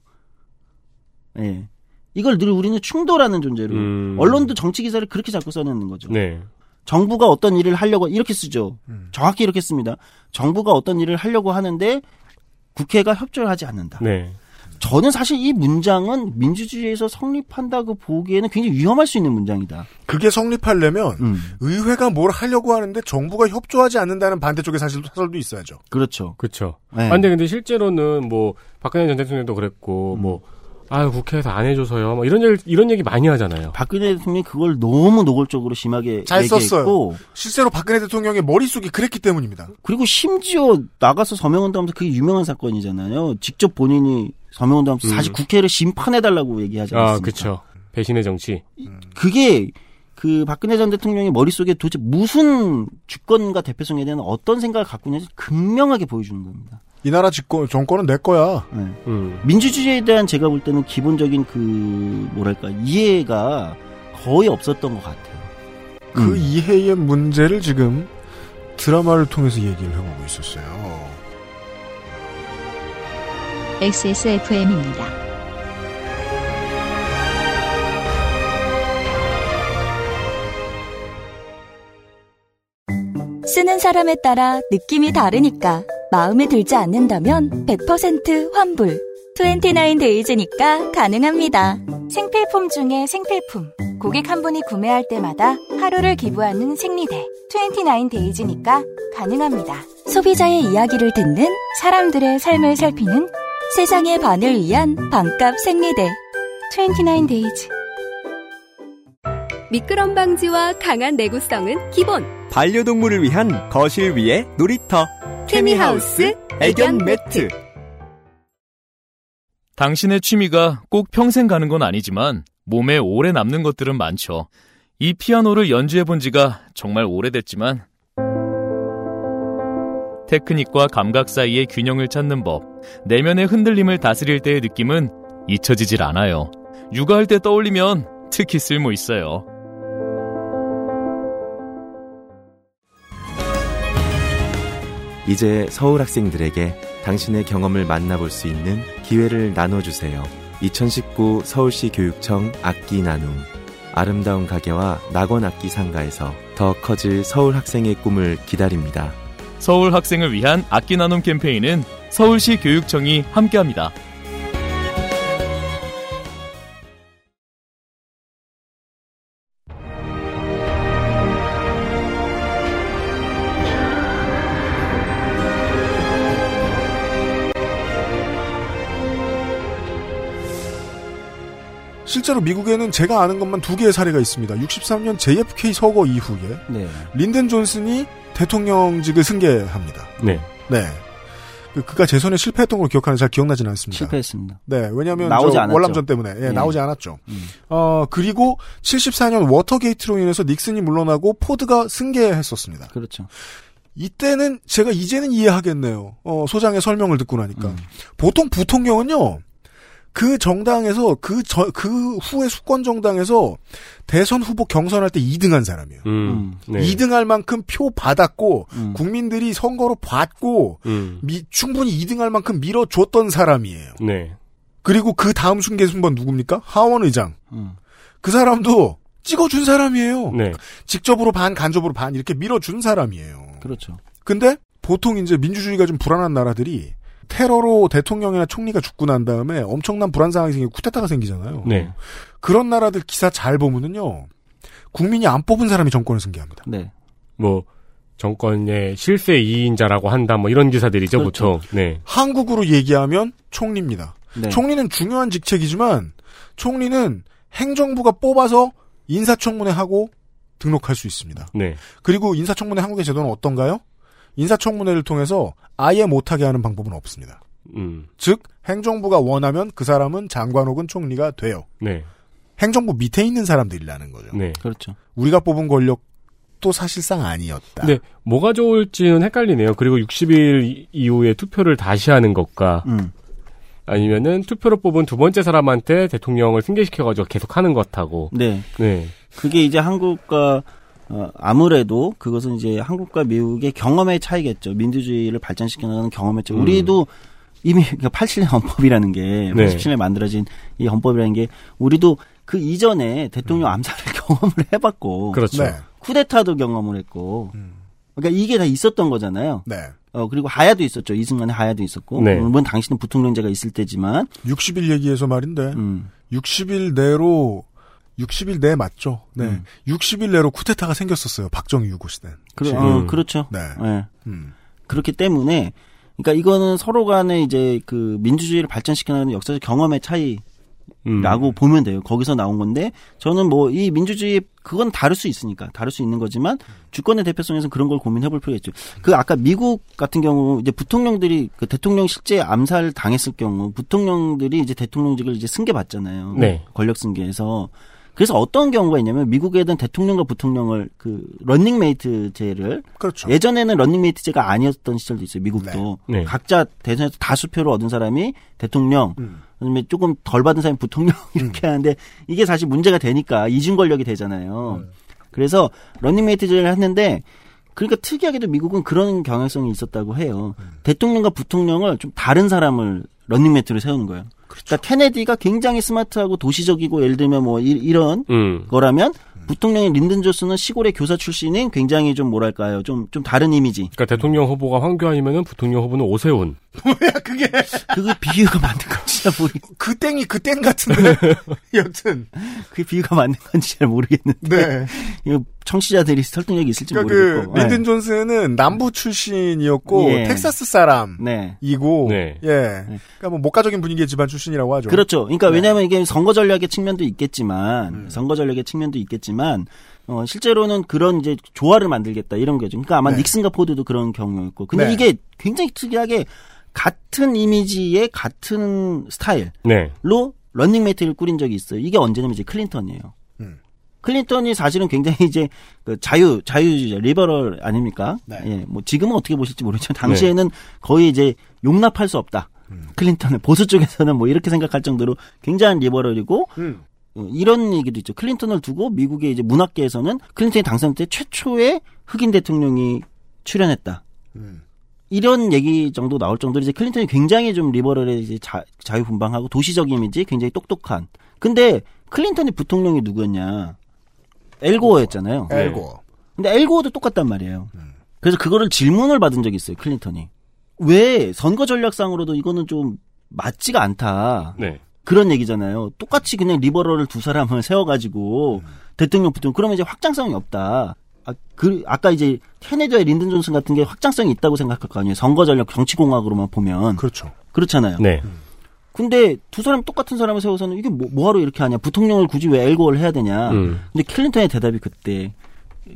예. 이걸 늘 우리는 충돌하는 존재로 음. 언론도 정치 기사를 그렇게 자꾸 써내는 거죠. 네. 정부가 어떤 일을 하려고 이렇게 쓰죠. 정확히 이렇게 씁니다. 정부가 어떤 일을 하려고 하는데 국회가 협조를 하지 않는다. 네. 저는 사실 이 문장은 민주주의에서 성립한다고 보기에는 굉장히 위험할 수 있는 문장이다. 그게 성립하려면 음, 의회가 뭘 하려고 하는데 정부가 협조하지 않는다는 반대쪽의 사실 사설도 있어야죠. 그렇죠. 그렇죠. 네. 아, 근데 근데 실제로는 뭐 박근혜 전 대통령도 그랬고 음. 뭐 아유 국회에서 안 해줘서요. 뭐 이런 얘기 이런 얘기 많이 하잖아요. 박근혜 대통령이 그걸 너무 노골적으로 심하게 잘 얘기했고 썼어요. 실제로 박근혜 대통령의 머릿속이 그랬기 때문입니다. 그리고 심지어 나가서 서명운동하면서 그게 유명한 사건이잖아요. 직접 본인이 서명운동하면서 음. 사실 국회를 심판해달라고 얘기하지 않습니까? 아 그렇죠. 배신의 정치. 그게 그 박근혜 전 대통령의 머릿속에 도대체 무슨 주권과 대표성에 대한 어떤 생각을 갖고 있는지 극명하게 보여주는 겁니다. 이 나라 집권 정권은 내 거야. 네. 음. 민주주의에 대한 제가 볼 때는 기본적인 그 뭐랄까 이해가 거의 없었던 것 같아요. 그 음. 이해의 문제를 지금 드라마를 통해서 얘기를 해보고 있었어요. XSFM입니다. 쓰는 사람에 따라 느낌이 다르니까 마음에 들지 않는다면 100% 환불. 29데이즈니까 가능합니다. 생필품 중에 생필품. 고객 한 분이 구매할 때마다 하루를 기부하는 생리대. 29데이즈니까 가능합니다. 소비자의 이야기를 듣는 사람들의 삶을 살피는 세상의 반을 위한 반값 생리대. 29데이즈. 미끄럼 방지와 강한 내구성은 기본. 반려동물을 위한 거실 위의 놀이터. 케미하우스 애견 매트. 당신의 취미가 꼭 평생 가는 건 아니지만 몸에 오래 남는 것들은 많죠. 이 피아노를 연주해 본 지가 정말 오래됐지만 테크닉과 감각 사이의 균형을 찾는 법, 내면의 흔들림을 다스릴 때의 느낌은 잊혀지질 않아요. 육아할 때 떠올리면 특히 쓸모 있어요. 이제 서울 학생들에게 당신의 경험을 만나볼 수 있는 기회를 나눠주세요. 2019 서울시 교육청 악기 나눔. 아름다운 가게와 낙원 악기 상가에서 더 커질 서울 학생의 꿈을 기다립니다. 서울 학생을 위한 악기 나눔 캠페인은 서울시 교육청이 함께합니다. 실제로 미국에는 제가 아는 것만 두 개의 사례가 있습니다. 63년 JFK 서거 이후에 네. 린든 존슨이 대통령직을 승계합니다. 네. 네. 그- 그가 재선에 실패했던 걸 기억하는 잘 기억나진 않습니다. 실패했습니다. 네, 왜냐하면 나오지 저 않았죠. 월남전 때문에 예, 네. 나오지 않았죠. 음. 어 그리고 74년 워터게이트로 인해서 닉슨이 물러나고 포드가 승계했었습니다. 그렇죠. 이때는 제가 이제는 이해하겠네요. 어, 소장의 설명을 듣고 나니까 음. 보통 부통령은요. 그 정당에서 그, 저, 그 후에 수권 정당에서 대선 후보 경선할 때 2등한 사람이에요. 음. 네. 2등할 만큼 표 받았고 음. 국민들이 선거로 봤고 음. 미- 충분히 2등할 만큼 밀어줬던 사람이에요. 네. 그리고 그 다음 순계 순번 누굽니까? 하원 의장. 음. 그 사람도 찍어준 사람이에요. 네. 직접으로 반, 간접으로 반 이렇게 밀어준 사람이에요. 그렇죠. 근데 보통 이제 민주주의가 좀 불안한 나라들이 테러로 대통령이나 총리가 죽고 난 다음에 엄청난 불안 상황이 생기고 쿠데타가 생기잖아요. 네. 그런 나라들 기사 잘 보면은요. 국민이 안 뽑은 사람이 정권을 승계합니다. 네. 뭐 정권의 실세 이인자라고 한다 뭐 이런 기사들이죠 그렇죠. 보통. 네. 한국으로 얘기하면 총리입니다. 네. 총리는 중요한 직책이지만 총리는 행정부가 뽑아서 인사청문회 하고 등록할 수 있습니다. 네. 그리고 인사청문회 한국의 제도는 어떤가요? 인사청문회를 통해서 아예 못하게 하는 방법은 없습니다. 음. 즉 행정부가 원하면 그 사람은 장관 혹은 총리가 돼요. 네. 행정부 밑에 있는 사람들이라는 거죠. 네. 그렇죠. 우리가 뽑은 권력도 사실상 아니었다. 근데 뭐가 좋을지는 헷갈리네요. 그리고 60일 이후에 투표를 다시 하는 것과 음. 아니면은 투표로 뽑은 두 번째 사람한테 대통령을 승계시켜가지고 계속 하는 것하고. 네. 네. 그게 이제 한국과 어, 아무래도 그것은 이제 한국과 미국의 경험의 차이겠죠. 민주주의를 발전시켜 나가는 경험의 차이. 음. 우리도 이미 그러니까 87년 헌법이라는 게 네. 87년에 만들어진 이 헌법이라는 게 우리도 그 이전에 대통령 암살을 경험을 해봤고 그렇죠. 네. 쿠데타도 경험을 했고 음. 그러니까 이게 다 있었던 거잖아요. 네. 어 그리고 하야도 있었죠. 이승만의 하야도 있었고 네. 물론 당신은 부통령제가 있을 때지만 60일 얘기해서 말인데 음, 60일 내로 60일 내 맞죠? 네. 음. 60일 내로 쿠데타가 생겼었어요. 박정희 유고 시대는. 그러, 음. 어, 그렇죠. 네. 예. 음. 그렇기 때문에 그러니까 이거는 서로 간에 이제 그 민주주의를 발전시켜 나가는 역사적 경험의 차이인 음. 라고 보면 돼요. 거기서 나온 건데 저는 뭐 이 민주주의 그건 다를 수 있으니까 다를 수 있는 거지만 주권의 대표성에서 그런 걸 고민해 볼 필요가 있죠. 그 아까 미국 같은 경우 이제 부통령들이 그 대통령 실제 암살 당했을 경우 부통령들이 이제 대통령직을 이제 승계 받잖아요. 네. 권력 승계에서 그래서 어떤 경우가 있냐면 미국에는 대통령과 부통령을 그 런닝메이트제를 그렇죠. 예전에는 런닝메이트제가 아니었던 시절도 있어요. 미국도 네. 네. 각자 대선에서 다수표를 얻은 사람이 대통령, 그다음에 조금 덜 받은 사람이 부통령 이렇게 하는데 이게 사실 문제가 되니까 이중 권력이 되잖아요. 그래서 런닝메이트제를 했는데 그러니까 특이하게도 미국은 그런 경향성이 있었다고 해요. 대통령과 부통령을 좀 다른 사람을 런닝메이트로 세우는 거예요. 그러니까 케네디가 굉장히 스마트하고 도시적이고 예를 들면 뭐 이, 런 음. 거라면 부통령인 린든 존슨은 시골의 교사 출신인 굉장히 좀 뭐랄까요 좀 좀 다른 이미지. 그러니까 대통령 후보가 황교안이면은 부통령 후보는 오세훈. 뭐야 그게? 그거 비유가 맞는 건지 잘 모르. 그 땡이 그 땡 같은데. 여튼 그 비유가 맞는 건지 잘 모르겠는데. 네. 청취자들이 설득력이 있을지 그러니까 모르겠고. 그 린든 네. 존슨은 남부 출신이었고 예. 텍사스 사람이고 네. 예. 그러니까 뭐 목가적인 분위기의 집안 출신이라고 하죠. 그렇죠. 그러니까 네. 왜냐하면 이게 선거 전략의 측면도 있겠지만 음. 선거 전략의 측면도 있겠지만 어, 실제로는 그런 이제 조화를 만들겠다 이런 거죠. 그러니까 아마 네. 닉슨과 포드도 그런 경우였고. 근데 네. 이게 굉장히 특이하게 같은 이미지의 같은 스타일로 네. 러닝메이트를 꾸린 적이 있어요. 이게 언제냐면 이제 클린턴이에요. 음. 클린턴이 사실은 굉장히 이제 그 자유 자유주의자 liberal 아닙니까? 네. 예, 뭐 지금은 어떻게 보실지 모르지만 당시에는 거의 이제 용납할 수 없다. 클린턴을 보수 쪽에서는 뭐 이렇게 생각할 정도로 굉장한 liberal이고 음. 어, 이런 얘기도 있죠. 클린턴을 두고 미국의 이제 문학계에서는 클린턴이 당선 때 최초의 흑인 대통령이 출현했다. 음. 이런 얘기 정도 나올 정도로 이제 클린턴이 굉장히 좀 liberal에 이제 자, 자유분방하고 도시적 이미지 굉장히 똑똑한. 근데 클린턴이 부통령이 누구였냐? 엘고어였잖아요. 엘고어. 근데 엘고어도 똑같단 말이에요. 그래서 그거를 질문을 받은 적이 있어요. 클린턴이. 왜 선거 전략상으로도 이거는 좀 맞지가 않다. 네. 그런 얘기잖아요. 똑같이 그냥 리버럴을 두 사람을 세워가지고 대통령 부통 그러면 이제 확장성이 없다. 아, 그 아까 이제 케네디와 린든 존슨 같은 게 확장성이 있다고 생각할 거 아니에요. 선거 전략 정치공학으로만 보면 그렇죠. 그렇잖아요. 네. 근데 두 사람 똑같은 사람을 세워서는 이게 뭐, 뭐하러 이렇게 하냐? 부통령을 굳이 왜 엘고를 해야 되냐? 음. 근데 클린턴의 대답이 그때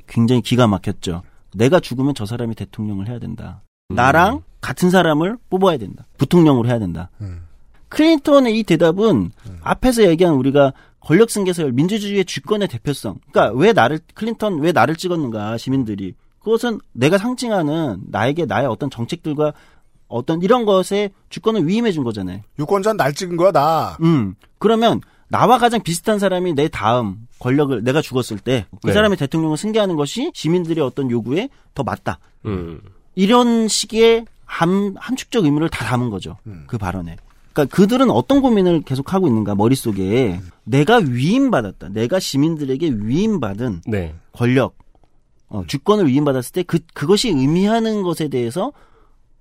굉장히 기가 막혔죠. 내가 죽으면 저 사람이 대통령을 해야 된다. 음. 나랑 같은 사람을 뽑아야 된다. 부통령으로 해야 된다. 클린턴의 이 대답은 앞에서 얘기한 우리가 권력 승계서열 민주주의의 주권의 대표성. 그러니까 왜 나를 클린턴 왜 나를 찍었는가 시민들이 그것은 내가 상징하는 나에게 나의 어떤 정책들과 어떤 이런 것에 주권을 위임해 준 거잖아요. 유권자는 날 찍은 거야 나. 음. 그러면 나와 가장 비슷한 사람이 내 다음 권력을 내가 죽었을 때그 네. 사람이 대통령을 승계하는 것이 시민들의 어떤 요구에 더 맞다. 음. 이런 식의 함, 함축적 의미를 다 담은 거죠. 그 발언에. 그러니까 그들은 어떤 고민을 계속 하고 있는가 머릿속에 내가 위임받았다. 내가 시민들에게 위임받은 네. 권력, 어, 주권을 위임받았을 때 그, 그것이 의미하는 것에 대해서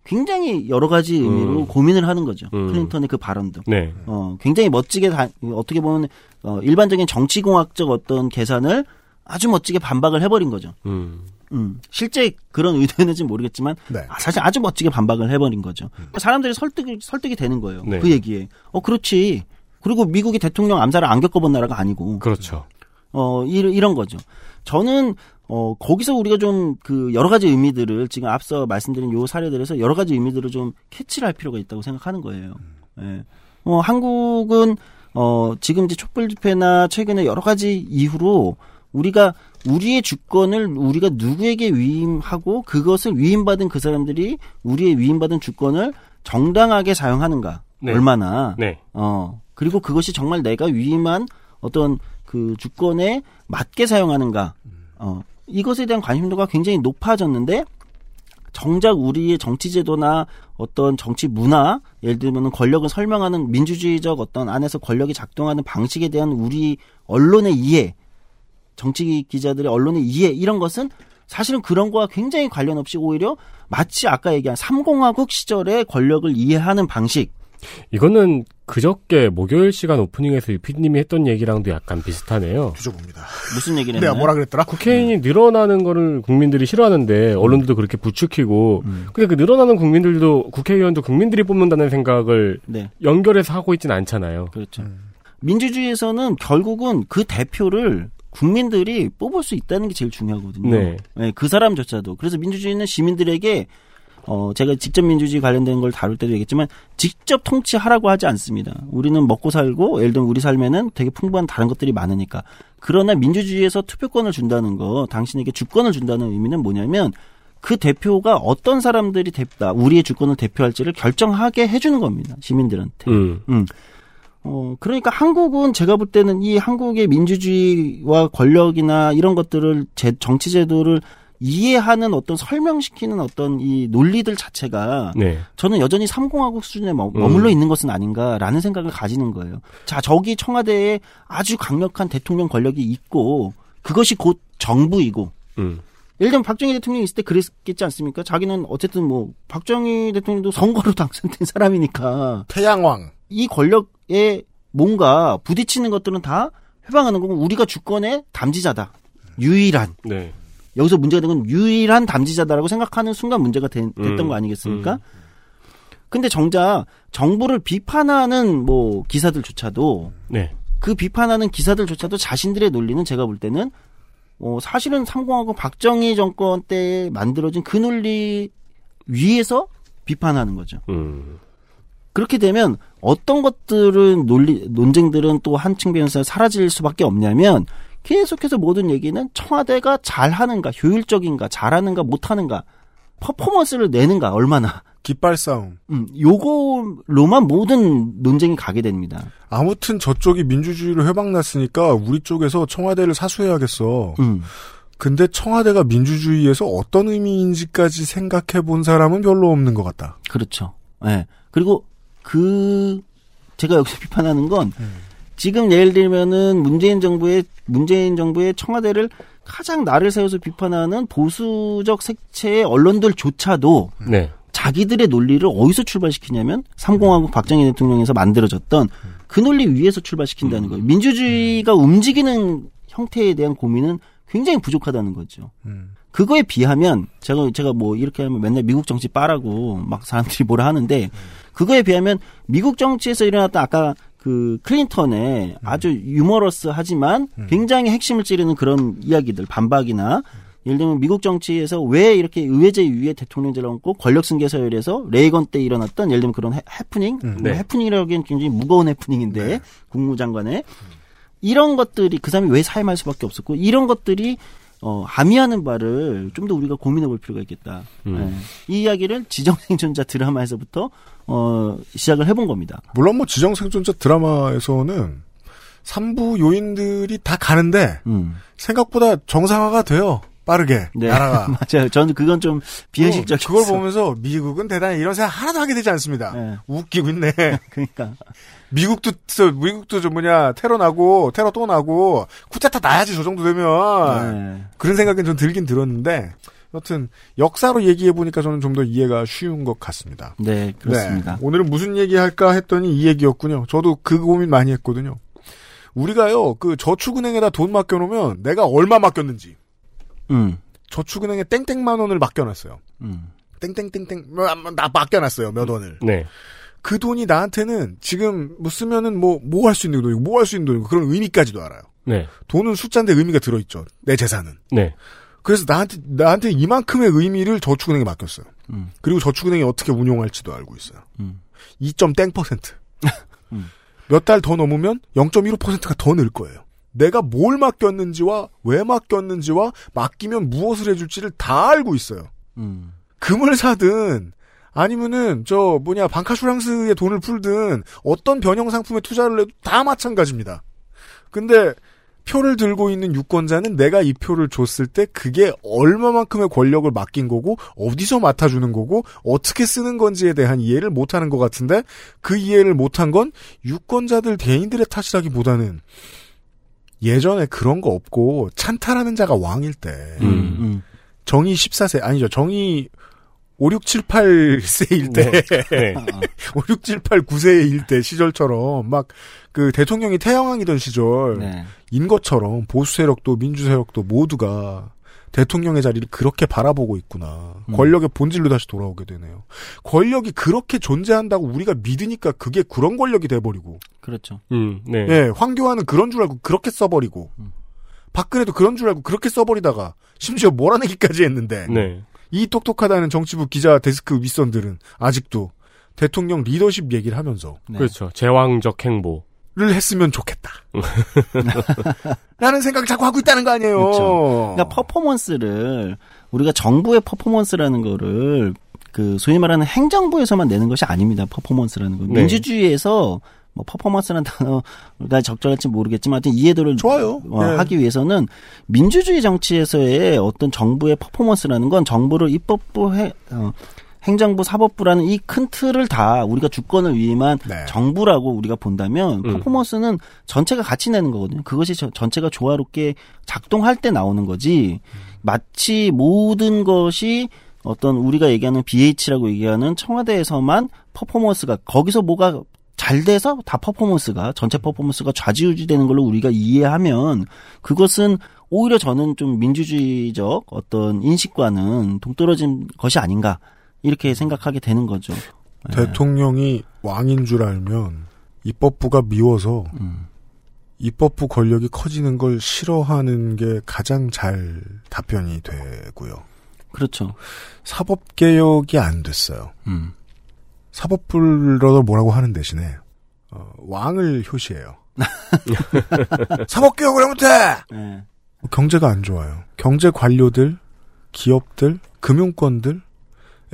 굉장히 여러 가지 의미로 음. 고민을 하는 거죠. 음. 클린턴의 그 발언도. 네. 어, 굉장히 멋지게 다, 어떻게 보면 어, 일반적인 정치공학적 어떤 계산을 아주 멋지게 반박을 해버린 거죠. 음. 음, 실제 그런 의도였는지 모르겠지만 네. 아, 사실 아주 멋지게 반박을 해버린 거죠. 사람들이 설득이 설득이 되는 거예요. 네. 그 얘기에. 어 그렇지. 그리고 미국이 대통령 암살을 안 겪어본 나라가 아니고. 그렇죠. 어 이런 이런 거죠. 저는 어 거기서 우리가 좀 그 여러 가지 의미들을 지금 앞서 말씀드린 요 사례들에서 여러 가지 의미들을 좀 캐치를 할 필요가 있다고 생각하는 거예요. 예. 어 한국은 어 지금 이제 촛불 집회나 최근에 여러 가지 이후로 우리가 우리의 주권을 우리가 누구에게 위임하고 그것을 위임받은 그 사람들이 우리의 위임받은 주권을 정당하게 사용하는가 네. 얼마나 네. 어 그리고 그것이 정말 내가 위임한 어떤 그 주권에 맞게 사용하는가 어 이것에 대한 관심도가 굉장히 높아졌는데 정작 우리의 정치 제도나 어떤 정치 문화 예를 들면 권력을 설명하는 민주주의적 어떤 안에서 권력이 작동하는 방식에 대한 우리 언론의 이해 정치 기자들의 언론의 이해 이런 것은 사실은 그런 거와 굉장히 관련 없이 오히려 마치 아까 얘기한 삼공화국 시절의 권력을 이해하는 방식 이거는 그저께 목요일 시간 오프닝에서 유 PD님이 했던 얘기랑도 약간 비슷하네요. 뒤져봅니다. 무슨 얘기를 내가 했나요? 뭐라 그랬더라? 국회의원이 늘어나는 거를 국민들이 싫어하는데 언론들도 그렇게 부추기고 음. 근데 그 늘어나는 국민들도 국회의원도 국민들이 뽑는다는 생각을 네. 연결해서 하고 있지는 않잖아요. 그렇죠. 민주주의에서는 결국은 그 대표를 국민들이 뽑을 수 있다는 게 제일 중요하거든요. 네. 네, 그 사람조차도. 그래서 민주주의는 시민들에게 어, 제가 직접 민주주의 관련된 걸 다룰 때도 얘기했지만, 직접 통치하라고 하지 않습니다. 우리는 먹고 살고, 예를 들면 우리 삶에는 되게 풍부한 다른 것들이 많으니까. 그러나 민주주의에서 투표권을 준다는 거, 당신에게 주권을 준다는 의미는 뭐냐면, 그 대표가 어떤 사람들이 대다 우리의 주권을 대표할지를 결정하게 해주는 겁니다. 시민들한테. 음. 음. 어, 그러니까 한국은 제가 볼 때는 이 한국의 민주주의와 권력이나 이런 것들을 제, 정치 제도를 이해하는 어떤 설명시키는 어떤 이 논리들 자체가 네. 저는 여전히 삼공화국 수준에 머, 머물러 있는 것은 아닌가라는 생각을 가지는 거예요. 자, 저기 청와대에 아주 강력한 대통령 권력이 있고 그것이 곧 정부이고 음. 예를 들면 박정희 대통령이 있을 때 그랬겠지 않습니까? 자기는 어쨌든 뭐 박정희 대통령도 선거로 당선된 사람이니까 태양왕 이 권력에 뭔가 부딪히는 것들은 다 해방하는 거고 우리가 주권의 담지자다. 유일한. 네. 여기서 문제가 된 건 유일한 담지자다라고 생각하는 순간 문제가 된, 됐던 음, 거 아니겠습니까? 근데 정작 정부를 비판하는 뭐 기사들조차도 네. 그 비판하는 기사들조차도 자신들의 논리는 제가 볼 때는 어, 사실은 삼공하고 박정희 정권 때 만들어진 그 논리 위에서 비판하는 거죠. 음. 그렇게 되면 어떤 것들은 논리 논쟁들은 또 한 측면에서 사라질 수밖에 없냐면 계속해서 모든 얘기는 청와대가 잘하는가 효율적인가 잘하는가 못하는가 퍼포먼스를 내는가 얼마나 깃발 싸움. 음, 요거로만 모든 논쟁이 가게 됩니다. 아무튼 저쪽이 민주주의로 회방났으니까 우리 쪽에서 청와대를 사수해야겠어. 음. 근데 청와대가 민주주의에서 어떤 의미인지까지 생각해 본 사람은 별로 없는 것 같다. 그렇죠. 예. 네. 그리고 그 제가 여기서 비판하는 건 음. 지금 예를 들면은 문재인 정부의 문재인 정부의 청와대를 가장 나를 세워서 비판하는 보수적 색채의 언론들조차도 네. 자기들의 논리를 어디서 출발시키냐면 삼공화국 박정희 대통령에서 만들어졌던 그 논리 위에서 출발시킨다는 거예요. 민주주의가 움직이는 형태에 대한 고민은 굉장히 부족하다는 거죠. 그거에 비하면 제가 제가 뭐 이렇게 하면 맨날 미국 정치 빠라고 막 사람들이 뭐라 하는데 그거에 비하면 미국 정치에서 일어났던 아까 그 클린턴의 아주 유머러스하지만 굉장히 핵심을 찌르는 그런 이야기들 반박이나 예를 들면 미국 정치에서 왜 이렇게 의회제 위에 대통령제를 얹고 권력 승계 서열에서 레이건 때 일어났던 예를 들면 그런 해, 해프닝? 뭐 네. 해프닝이라고 하기엔 굉장히 무거운 해프닝인데 국무장관의. 이런 것들이 그 사람이 왜 사임할 수밖에 없었고 이런 것들이 어, 함의하는 바를 좀 더 우리가 고민해 볼 필요가 있겠다. 음. 네. 이 이야기를 지정생존자 드라마에서부터 어, 시작을 해본 겁니다. 물론 뭐 지정생존자 드라마에서는 3부 요인들이 다 가는데 음. 생각보다 정상화가 돼요. 빠르게 네. 나라가. 맞아요. 저는 그건 좀 비현실적이었어. 그걸 보면서 미국은 대단히 이런 생각 하나도 하게 되지 않습니다. 네. 웃기고 있네. 그러니까 미국도 저 미국도 저 뭐냐 테러 나고 테러 또 나고 쿠데타 나야지 저 정도 되면 네. 그런 생각은 좀 들긴 들었는데 여튼 역사로 얘기해 보니까 저는 좀 더 이해가 쉬운 것 같습니다. 네, 그렇습니다. 네. 오늘은 무슨 얘기 할까 했더니 이 얘기였군요. 저도 그 고민 많이 했거든요. 우리가요 그 저축은행에다 돈 맡겨놓으면 내가 얼마 맡겼는지 음. 저축은행에 땡땡만 원을 맡겨놨어요. 음. 땡땡땡땡 뭐, 나 맡겨놨어요 몇 원을. 네. 그 돈이 나한테는 지금 뭐 쓰면은 뭐 뭐 할 수 있는 돈이고 뭐 할 수 있는 돈이고 그런 의미까지도 알아요. 네. 돈은 숫자인데 의미가 들어있죠. 내 재산은. 네. 그래서 나한테 나한테 이만큼의 의미를 저축은행에 맡겼어요. 음. 그리고 저축은행이 어떻게 운용할지도 알고 있어요. 음. 2점 퍼센트. 음. 몇달 더 넘으면 0.15%가 더 늘 거예요. 내가 뭘 맡겼는지와 왜 맡겼는지와 맡기면 무엇을 해줄지를 다 알고 있어요. 음. 금을 사든 아니면은 저 뭐냐 방카슈랑스에 돈을 풀든 어떤 변형 상품에 투자를 해도 다 마찬가지입니다. 근데 표를 들고 있는 유권자는 내가 이 표를 줬을 때 그게 얼마만큼의 권력을 맡긴 거고 어디서 맡아주는 거고 어떻게 쓰는 건지에 대한 이해를 못하는 것 같은데 그 이해를 못한 건 유권자들 개인들의 탓이라기보다는 예전에 그런 거 없고 찬탈하는 자가 왕일 때 음. 음. 정의 14세 아니죠 정의 5, 6, 7, 8세일 때, 네. 5, 6, 7, 8, 9세일 때 시절처럼 막 그 대통령이 태양왕이던 시절 네. 인 것처럼 보수 세력도 민주 세력도 모두가 대통령의 자리를 그렇게 바라보고 있구나. 음. 권력의 본질로 다시 돌아오게 되네요. 권력이 그렇게 존재한다고 우리가 믿으니까 그게 그런 권력이 돼버리고. 그렇죠. 음, 네. 예, 황교안은 그런 줄 알고 그렇게 써버리고. 박근혜도 그런 줄 알고 그렇게 써버리다가 심지어 몰아내기까지 했는데. 네. 이 똑똑하다는 정치부 기자 데스크 윗선들은 아직도 대통령 리더십 얘기를 하면서 그렇죠. 제왕적 행보. 를 했으면 좋겠다. 라는 생각을 자꾸 하고 있다는 거 아니에요. 그렇죠. 그러니까 퍼포먼스를 우리가 정부의 퍼포먼스라는 거를 그 소위 말하는 행정부에서만 내는 것이 아닙니다. 퍼포먼스라는 거. 네. 민주주의에서 뭐 퍼포먼스라는 단어가 적절할지 모르겠지만 하여튼 이해도를 좋아요. 어, 네. 하기 위해서는 민주주의 정치에서의 어떤 정부의 퍼포먼스라는 건 정부를 입법부 해, 어, 행정부 사법부라는 이 큰 틀을 다 우리가 주권을 위임한 네. 정부라고 우리가 본다면 음. 퍼포먼스는 전체가 같이 내는 거거든요. 그것이 저- 전체가 조화롭게 작동할 때 나오는 거지. 마치 모든 것이 어떤 우리가 얘기하는 BH라고 얘기하는 청와대에서만 퍼포먼스가 거기서 뭐가 잘 돼서 다 퍼포먼스가 전체 퍼포먼스가 좌지우지되는 걸로 우리가 이해하면 그것은 오히려 저는 좀 민주주의적 어떤 인식과는 동떨어진 것이 아닌가 이렇게 생각하게 되는 거죠. 예. 대통령이 왕인 줄 알면 입법부가 미워서 음. 입법부 권력이 커지는 걸 싫어하는 게 가장 잘 답변이 되고요. 그렇죠. 사법 개혁이 안 됐어요. 음. 사법부를 뭐라고 하는 대신에 어, 왕을 효시해요. 사법 개혁을 왜 못해! 예. 경제가 안 좋아요. 경제 관료들, 기업들, 금융권들의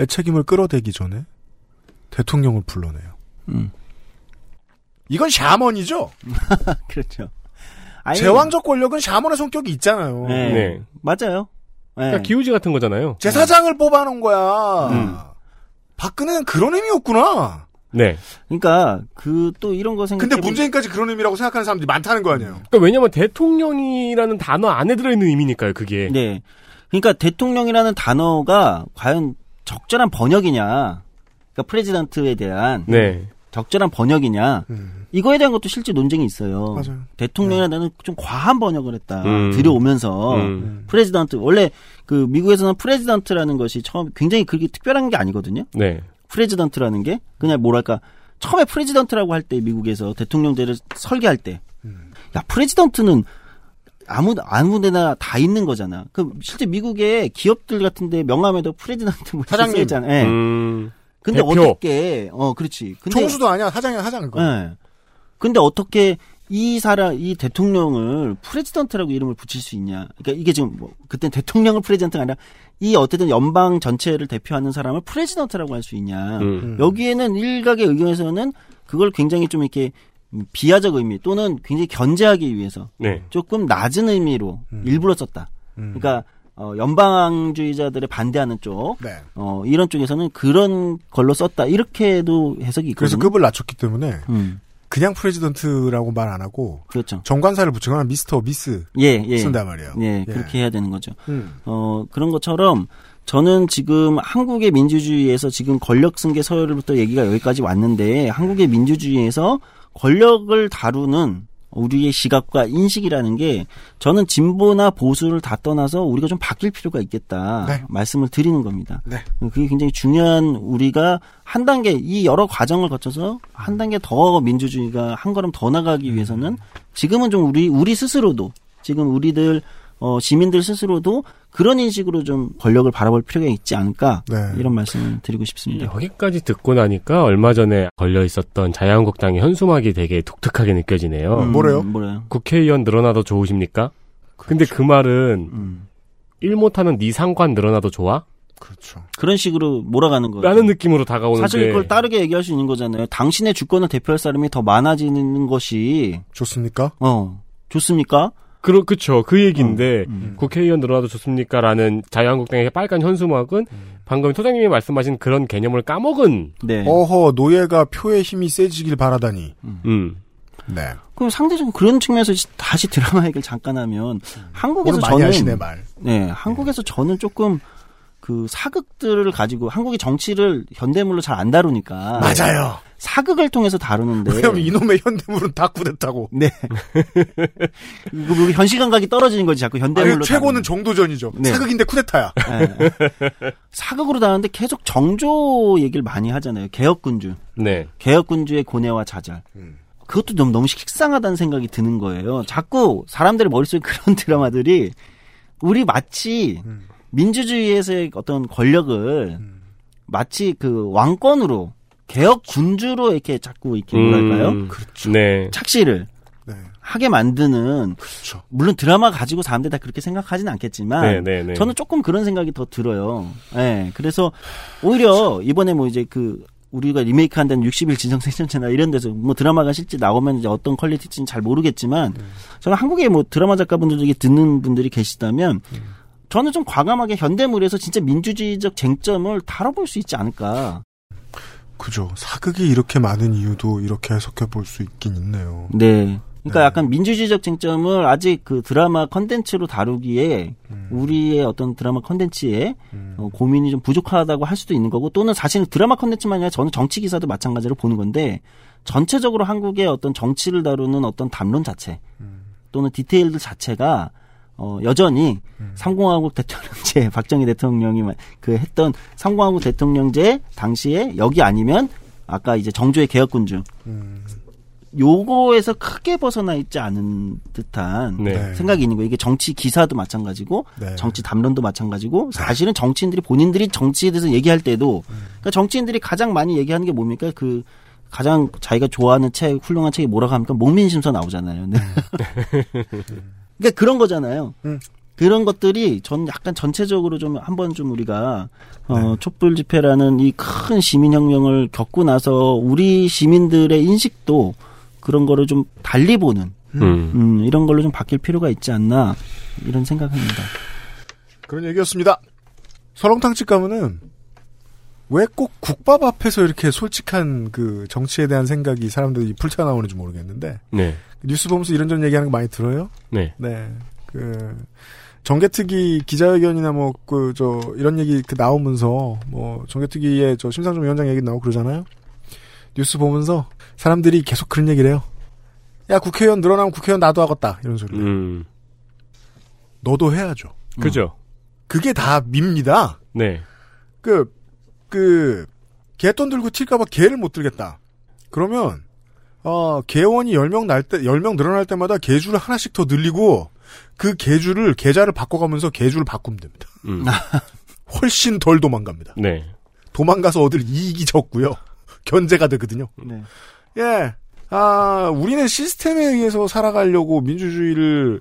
책임을 끌어대기 전에 대통령을 불러내요. 음. 이건 샤먼이죠? 그렇죠. 아니, 제왕적 권력은 샤먼의 성격이 있잖아요. 네. 네. 맞아요. 예. 그러니까 기우지 같은 거잖아요. 제사장을 뽑아놓은 거야. 음. 박근혜는 그런 의미였구나. 네. 그러니까 그 또 이런 거 생각해 근데 문재인까지 그런 의미라고 생각하는 사람들이 많다는 거 아니에요. 그러니까 왜냐면 대통령이라는 단어 안에 들어있는 의미니까요, 그게. 네. 그러니까 대통령이라는 단어가 과연 적절한 번역이냐. 그러니까 president에 대한 네. 적절한 번역이냐. 음. 이거에 대한 것도 실제 논쟁이 있어요. 맞아요. 대통령이라는 단어는 좀 과한 번역을 했다. 음. 들여오면서 음. president 원래 그 미국에서는 president라는 것이 처음 굉장히 그렇게 특별한 게 아니거든요. 네. president라는 게 그냥 뭐랄까 처음에 president라고 할 때 미국에서 대통령제를 설계할 때, 야 president는 아무 아무데나 다 있는 거잖아. 그 실제 미국의 기업들 같은데 명함에도 president 뭐 사장님. 써있잖아. 예. 음. 근데 대표. 어떻게 어 그렇지. 근데 총수도 아니야. 사장이야, 사장. 그거. 예. 근데 어떻게 이 사람 이 대통령을 president라고 이름을 붙일 수 있냐? 그러니까 이게 지금 뭐 그때 대통령을 president가 아니라 이 어쨌든 연방 전체를 대표하는 사람을 president라고 할 수 있냐? 음. 여기에는 일각의 의견에서는 그걸 굉장히 좀 이렇게 비하적 의미 또는 굉장히 견제하기 위해서 네. 조금 낮은 의미로 일부러 썼다. 음. 그러니까 어, 연방주의자들의 반대하는 쪽, 네. 어, 이런 쪽에서는 그런 걸로 썼다. 이렇게도 해석이 그래서 있거든요. 급을 낮췄기 때문에 음, 그냥 president라고 말 안 하고 그렇죠. 정관사를 붙이거나 미스터, 미스 예, 예. 쓴단 말이에요. 예, 그렇게 해야 되는 거죠. 음. 어, 그런 것처럼 저는 지금 한국의 민주주의에서 지금 권력 승계 서열부터 얘기가 여기까지 왔는데 한국의 민주주의에서 권력을 다루는 우리의 시각과 인식이라는 게 저는 진보나 보수를 다 떠나서 우리가 좀 바뀔 필요가 있겠다 네. 말씀을 드리는 겁니다. 네. 그게 굉장히 중요한 우리가 한 단계 이 여러 과정을 거쳐서 한 단계 더 민주주의가 한 걸음 더 나가기 위해서는 지금은 좀 우리 우리 스스로도 지금 우리들 어, 시민들 스스로도 그런 인식으로 좀 권력을 바라볼 필요가 있지 않을까 네. 이런 말씀을 드리고 싶습니다. 여기까지 듣고 나니까 얼마 전에 걸려 있었던 자유한국당의 현수막이 되게 독특하게 느껴지네요. 음, 뭐래요? 뭐래요? 국회의원 늘어나도 좋으십니까? 근데 그 말은 음. 일 못하는 네 상관 늘어나도 좋아? 그렇죠. 그런 식으로 몰아가는 거예요. 라는 느낌으로 다가오는데 사실 이걸 따르게 얘기할 수 있는 거잖아요. 당신의 주권을 대표할 사람이 더 많아지는 것이 좋습니까? 어 좋습니까? 그러, 그쵸. 그 얘기인데, 음. 국회의원 늘어나도 좋습니까? 라는 자유한국당의 빨간 현수막은 방금 소장님이 말씀하신 그런 개념을 까먹은, 네. 어허, 노예가 표의 힘이 세지길 바라다니. 음. 네. 그럼 상대적으로 그런 측면에서 다시 드라마 얘기를 잠깐 하면 한국에서 오늘 많이 저는 하시네, 말. 네, 한국에서 저는 조금 그 사극들을 가지고 한국의 정치를 현대물로 잘 안 다루니까 맞아요. 사극을 통해서 다루는데 왜냐면 이놈의 현대물은 다 구됐다고. 네. 이거 뭐 현실 감각이 떨어지는 거지 자꾸 현대물로. 아니, 최고는 정도전이죠. 네. 사극인데 쿠데타야. 네. 사극으로 다루는데 계속 정조 얘기를 많이 하잖아요. 개혁군주. 네. 개혁군주의 고뇌와 좌절. 그것도 너무 너무 식상하다는 생각이 드는 거예요. 자꾸 사람들의 머릿속에 그런 드라마들이 우리 마치 민주주의에서의 어떤 권력을 마치 그 왕권으로 개혁 군주로 이렇게 자꾸 이렇게 뭐랄까요? 음, 그렇죠. 네. 착시를 네. 하게 만드는 그렇죠. 물론 드라마 가지고 사람들이 다 그렇게 생각하지는 않겠지만 네, 네, 네. 저는 조금 그런 생각이 더 들어요. 예. 그래서 오히려 이번에 뭐 이제 그 우리가 리메이크 한다는 60일 진성생존체나 이런 데서 뭐 드라마가 실제 나오면 이제 어떤 퀄리티인지는 잘 모르겠지만 저는 한국에 뭐 드라마 작가분들 중에 듣는 분들이 계시다면 저는 좀 과감하게 현대물에서 진짜 민주주의적 쟁점을 다뤄볼 수 있지 않을까. 그죠. 사극이 이렇게 많은 이유도 이렇게 해석해 볼 수 있긴 있네요. 네. 그러니까 약간 민주주의적 쟁점을 아직 그 드라마 컨텐츠로 다루기에 우리의 어떤 드라마 컨텐츠에 어, 고민이 좀 부족하다고 할 수도 있는 거고 또는 사실 드라마 컨텐츠만 아니라 저는 정치 기사도 마찬가지로 보는 건데 전체적으로 한국의 어떤 정치를 다루는 어떤 담론 자체 또는 디테일들 자체가 어, 여전히 삼공화국 대통령제 박정희 대통령이 마- 그 했던 삼공화국 대통령제 당시에 여기 아니면 아까 이제 정조의 개혁군주 요거에서 크게 벗어나 있지 않은 듯한 네. 생각이 있는 거예요. 이게 정치 기사도 마찬가지고 네. 정치 담론도 마찬가지고 사실은 정치인들이 본인들이 정치에 대해서 얘기할 때도 그러니까 정치인들이 가장 많이 얘기하는 게 뭡니까? 그 가장 자기가 좋아하는 책, 훌륭한 책이 뭐라고 합니까? 목민심서 나오잖아요. 네. 그러니까 그런 거잖아요. 음. 그런 것들이 전 약간 전체적으로 좀 한번 좀 우리가 어 네. 촛불 집회라는 이 큰 시민 혁명을 겪고 나서 우리 시민들의 인식도 그런 거를 좀 달리 보는 음. 음, 이런 걸로 좀 바뀔 필요가 있지 않나 이런 생각합니다. 그런 얘기였습니다. 설렁탕집 가면은 왜 꼭 국밥 앞에서 이렇게 솔직한 그 정치에 대한 생각이 사람들이 풀쳐 나오는지 모르겠는데 네. 뉴스 보면서 이런저런 얘기하는 거 많이 들어요? 네. 네. 그 정개특위 기자회견이나 뭐 그 저 이런 얘기 그 나오면서 뭐 정개특위의 저 심상정 위원장 얘기 나오고 그러잖아요. 뉴스 보면서 사람들이 계속 그런 얘기를 해요. 야 국회의원 늘어나면 국회의원 나도 하겠다 이런 소리. 음. 너도 해야죠. 그죠. 그게 다 밉니다. 네. 그, 그, 개돈 들고 튈까봐 개를 못 들겠다. 그러면, 어, 개원이 10명 날 때, 10명 늘어날 때마다 개주를 하나씩 더 늘리고, 그 개주를, 계좌를 바꿔가면서 개주를 바꾸면 됩니다. 음. 훨씬 덜 도망갑니다. 네. 도망가서 얻을 이익이 적고요. 견제가 되거든요. 네. 예. 아, 우리는 시스템에 의해서 살아가려고 민주주의를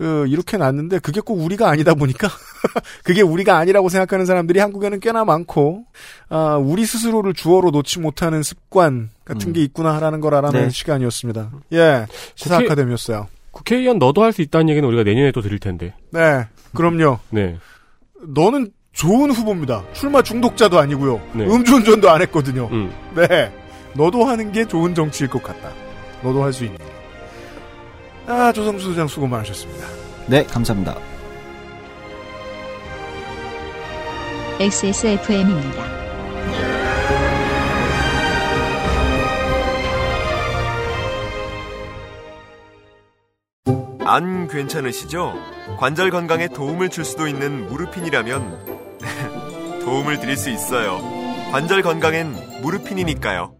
어, 이렇게 놨는데 그게 꼭 우리가 아니다 보니까 그게 우리가 아니라고 생각하는 사람들이 한국에는 꽤나 많고 아, 우리 스스로를 주어로 놓지 못하는 습관 같은 게 있구나라는 걸 알아낸 네. 시간이었습니다. 예. 시사 국회- 아카데미였어요. 국회의원 너도 할 수 있다는 얘기는 우리가 내년에 또 드릴 텐데. 네. 그럼요. 네. 너는 좋은 후보입니다. 출마 중독자도 아니고요. 네. 음주운전도 안 했거든요. 음. 네. 너도 하는 게 좋은 정치일 것 같다. 너도 할 수 있는. 아, 조성수 소장 수고 많으셨습니다. 네, 감사합니다. XSFM입니다. 안 괜찮으시죠? 관절 건강에 도움을 줄 수도 있는 무르핀이라면 도움을 드릴 수 있어요. 관절 건강엔 무르핀이니까요.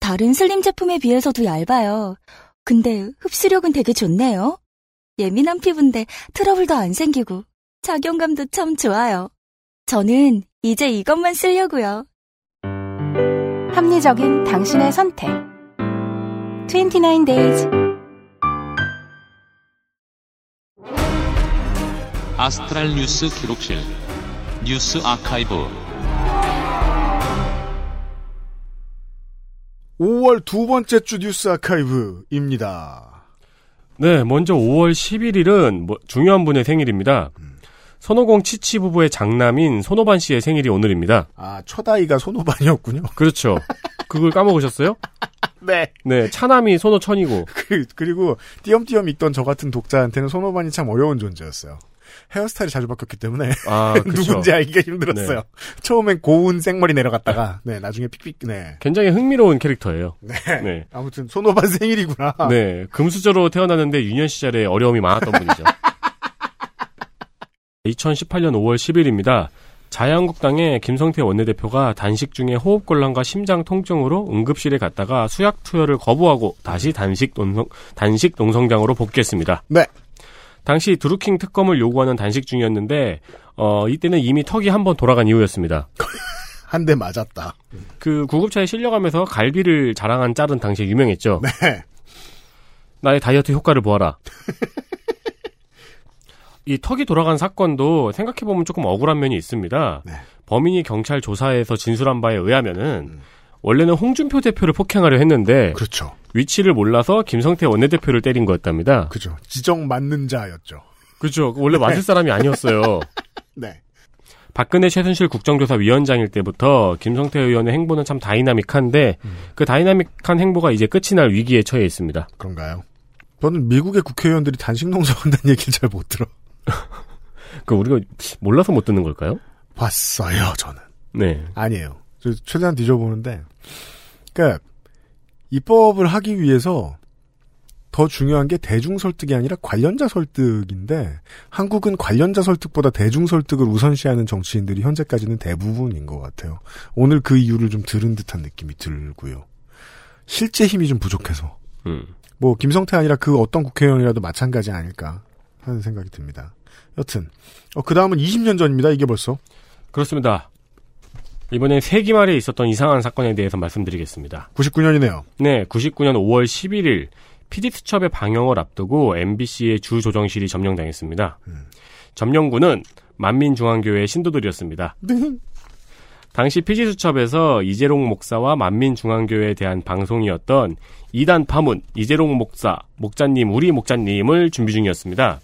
다른 슬림 제품에 비해서도 얇아요. 근데 흡수력은 되게 좋네요. 예민한 피부인데 트러블도 안 생기고 착용감도 참 좋아요. 저는 이제 이것만 쓰려고요. 합리적인 당신의 선택. 29 days. 아스트랄 뉴스 기록실 뉴스 아카이브 5월 두 번째 주 뉴스 아카이브입니다. 네, 먼저 5월 11일은 뭐 중요한 분의 생일입니다. 손오공 치치 부부의 장남인 손오반 씨의 생일이 오늘입니다. 아, 첫 아이가 손오반이었군요. 그렇죠. 그걸 까먹으셨어요? 네. 네, 차남이 손오천이고. 그, 그리고 띄엄띄엄 있던 저 같은 독자한테는 손오반이 참 어려운 존재였어요. 헤어스타일이 자주 바뀌었기 때문에 아. 누군지 알기가 힘들었어요. 네. 처음엔 고운 생머리 내려갔다가 네 나중에 픽픽 네. 굉장히 흥미로운 캐릭터예요. 네. 네. 아무튼 손오반 생일이구나. 네, 금수저로 태어났는데 유년 시절에 어려움이 많았던 분이죠. 2018년 5월 10일입니다. 자유한국당의 김성태 원내대표가 단식 중에 호흡곤란과 심장 통증으로 응급실에 갔다가 수약 투여를 거부하고 다시 단식 농성, 단식 농성장으로 복귀했습니다. 네. 당시 드루킹 특검을 요구하는 단식 중이었는데 어, 이때는 이미 턱이 한 번 돌아간 이후였습니다. 한 대 맞았다. 그 구급차에 실려가면서 갈비를 자랑한 짤은 당시에 유명했죠. 네. 나의 다이어트 효과를 보아라. 이 턱이 돌아간 사건도 생각해보면 조금 억울한 면이 있습니다. 네. 범인이 경찰 조사에서 진술한 바에 의하면은 원래는 홍준표 대표를 폭행하려 했는데 그렇죠. 위치를 몰라서 김성태 원내대표를 때린 거였답니다. 그죠. 지정 맞는 자였죠. 그렇죠. 원래 맞을 사람이 아니었어요. 네. 박근혜 최순실 국정조사 위원장일 때부터 김성태 의원의 행보는 참 다이나믹한데 그 다이나믹한 행보가 이제 끝이 날 위기에 처해 있습니다. 그런가요? 저는 미국의 국회의원들이 단식 농성한다는 얘기를 잘 못 들어. 그 우리가 몰라서 못 듣는 걸까요? 봤어요, 저는. 네. 아니에요. 저 최대한 뒤져보는데, 그러니까 입법을 하기 위해서 더 중요한 게 대중 설득이 아니라 관련자 설득인데 한국은 관련자 설득보다 대중 설득을 우선시하는 정치인들이 현재까지는 대부분인 것 같아요. 오늘 그 이유를 좀 들은 듯한 느낌이 들고요. 실제 힘이 좀 부족해서 음. 뭐 김성태 아니라 그 어떤 국회의원이라도 마찬가지 아닐까 하는 생각이 듭니다. 여튼 어, 그 다음은 20년 전입니다. 이게 벌써 그렇습니다. 이번엔 세기말에 있었던 이상한 사건에 대해서 말씀드리겠습니다. 99년이네요. 네, 99년 5월 11일 PD수첩의 방영을 앞두고 MBC의 주 조정실이 점령당했습니다. 점령군은 만민중앙교회 신도들이었습니다. 당시 PD수첩에서 이재롱 목사와 만민중앙교회에 대한 방송이었던 이단 파문 이재롱 목사 목자님 우리 목자님을 준비 중이었습니다.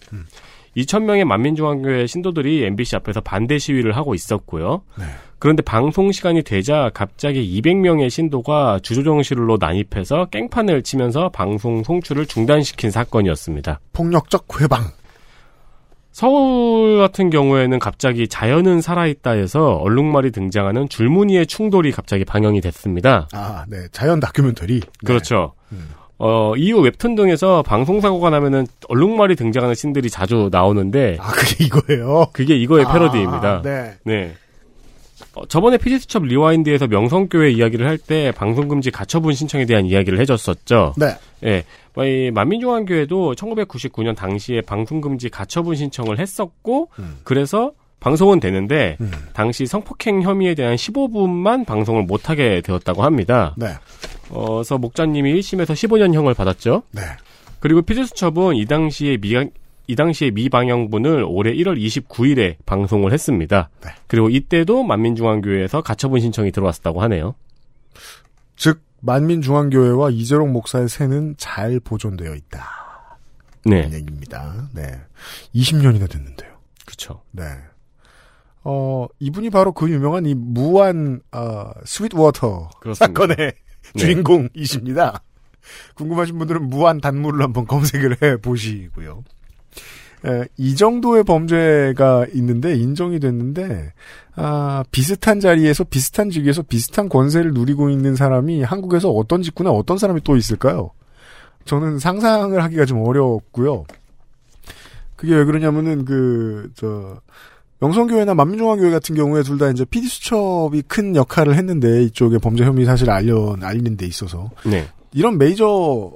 2,000명의 만민중앙교회 신도들이 MBC 앞에서 반대 시위를 하고 있었고요. 그런데 방송 시간이 되자 갑자기 200명의 신도가 주조정실로 난입해서 깽판을 치면서 방송 송출을 중단시킨 사건이었습니다. 폭력적 회방. 서울 같은 경우에는 갑자기 자연은 살아있다에서 얼룩말이 등장하는 줄무늬의 충돌이 갑자기 방영이 됐습니다. 아, 네. 자연 다큐멘터리. 네. 그렇죠. 어, 이후 웹툰 등에서 방송사고가 나면은 얼룩말이 등장하는 씬들이 자주 나오는데. 아, 그게 이거예요? 그게 이거의 아, 패러디입니다. 네. 어, 저번에 피디수첩 리와인드에서 명성교회 이야기를 할 때 방송금지 가처분 신청에 대한 이야기를 해줬었죠. 네. 예. 뭐 이 만민중앙교회도 1999년 당시에 방송금지 가처분 신청을 했었고, 그래서 방송은 되는데, 당시 성폭행 혐의에 대한 15분만 방송을 못하게 되었다고 합니다. 네. 어, 그래서 목자님이 1심에서 15년형을 받았죠. 네. 그리고 피디수첩은 이 당시에 미, 이 당시에 미 방영분을 올해 1월 29일에 방송을 했습니다. 네. 그리고 이때도 만민중앙교회에서 가처분 신청이 들어왔다고 하네요. 즉 만민중앙교회와 이재록 목사의 세는 잘 보존되어 있다. 네. 얘기입니다. 네. 20년이나 됐는데요. 그렇죠. 네. 어, 이분이 바로 그 유명한 이 무한 어, sweet water 그렇습니다. 사건의 네. 주인공이십니다. 궁금하신 분들은 무한 단물을 한번 검색을 해 보시고요. 에, 이 정도의 범죄가 있는데 인정이 됐는데 아, 비슷한 자리에서 비슷한 직위에서 비슷한 권세를 누리고 있는 사람이 한국에서 어떤 직구나 어떤 사람이 또 있을까요? 저는 상상을 하기가 좀 어렵고요. 그게 왜 그러냐면은 그 저 명성교회나 만민중앙교회 같은 경우에 둘 다 이제 PD 수첩이 큰 역할을 했는데 이쪽에 범죄 혐의 사실을 알려 알리는 데 있어서 네. 이런 메이저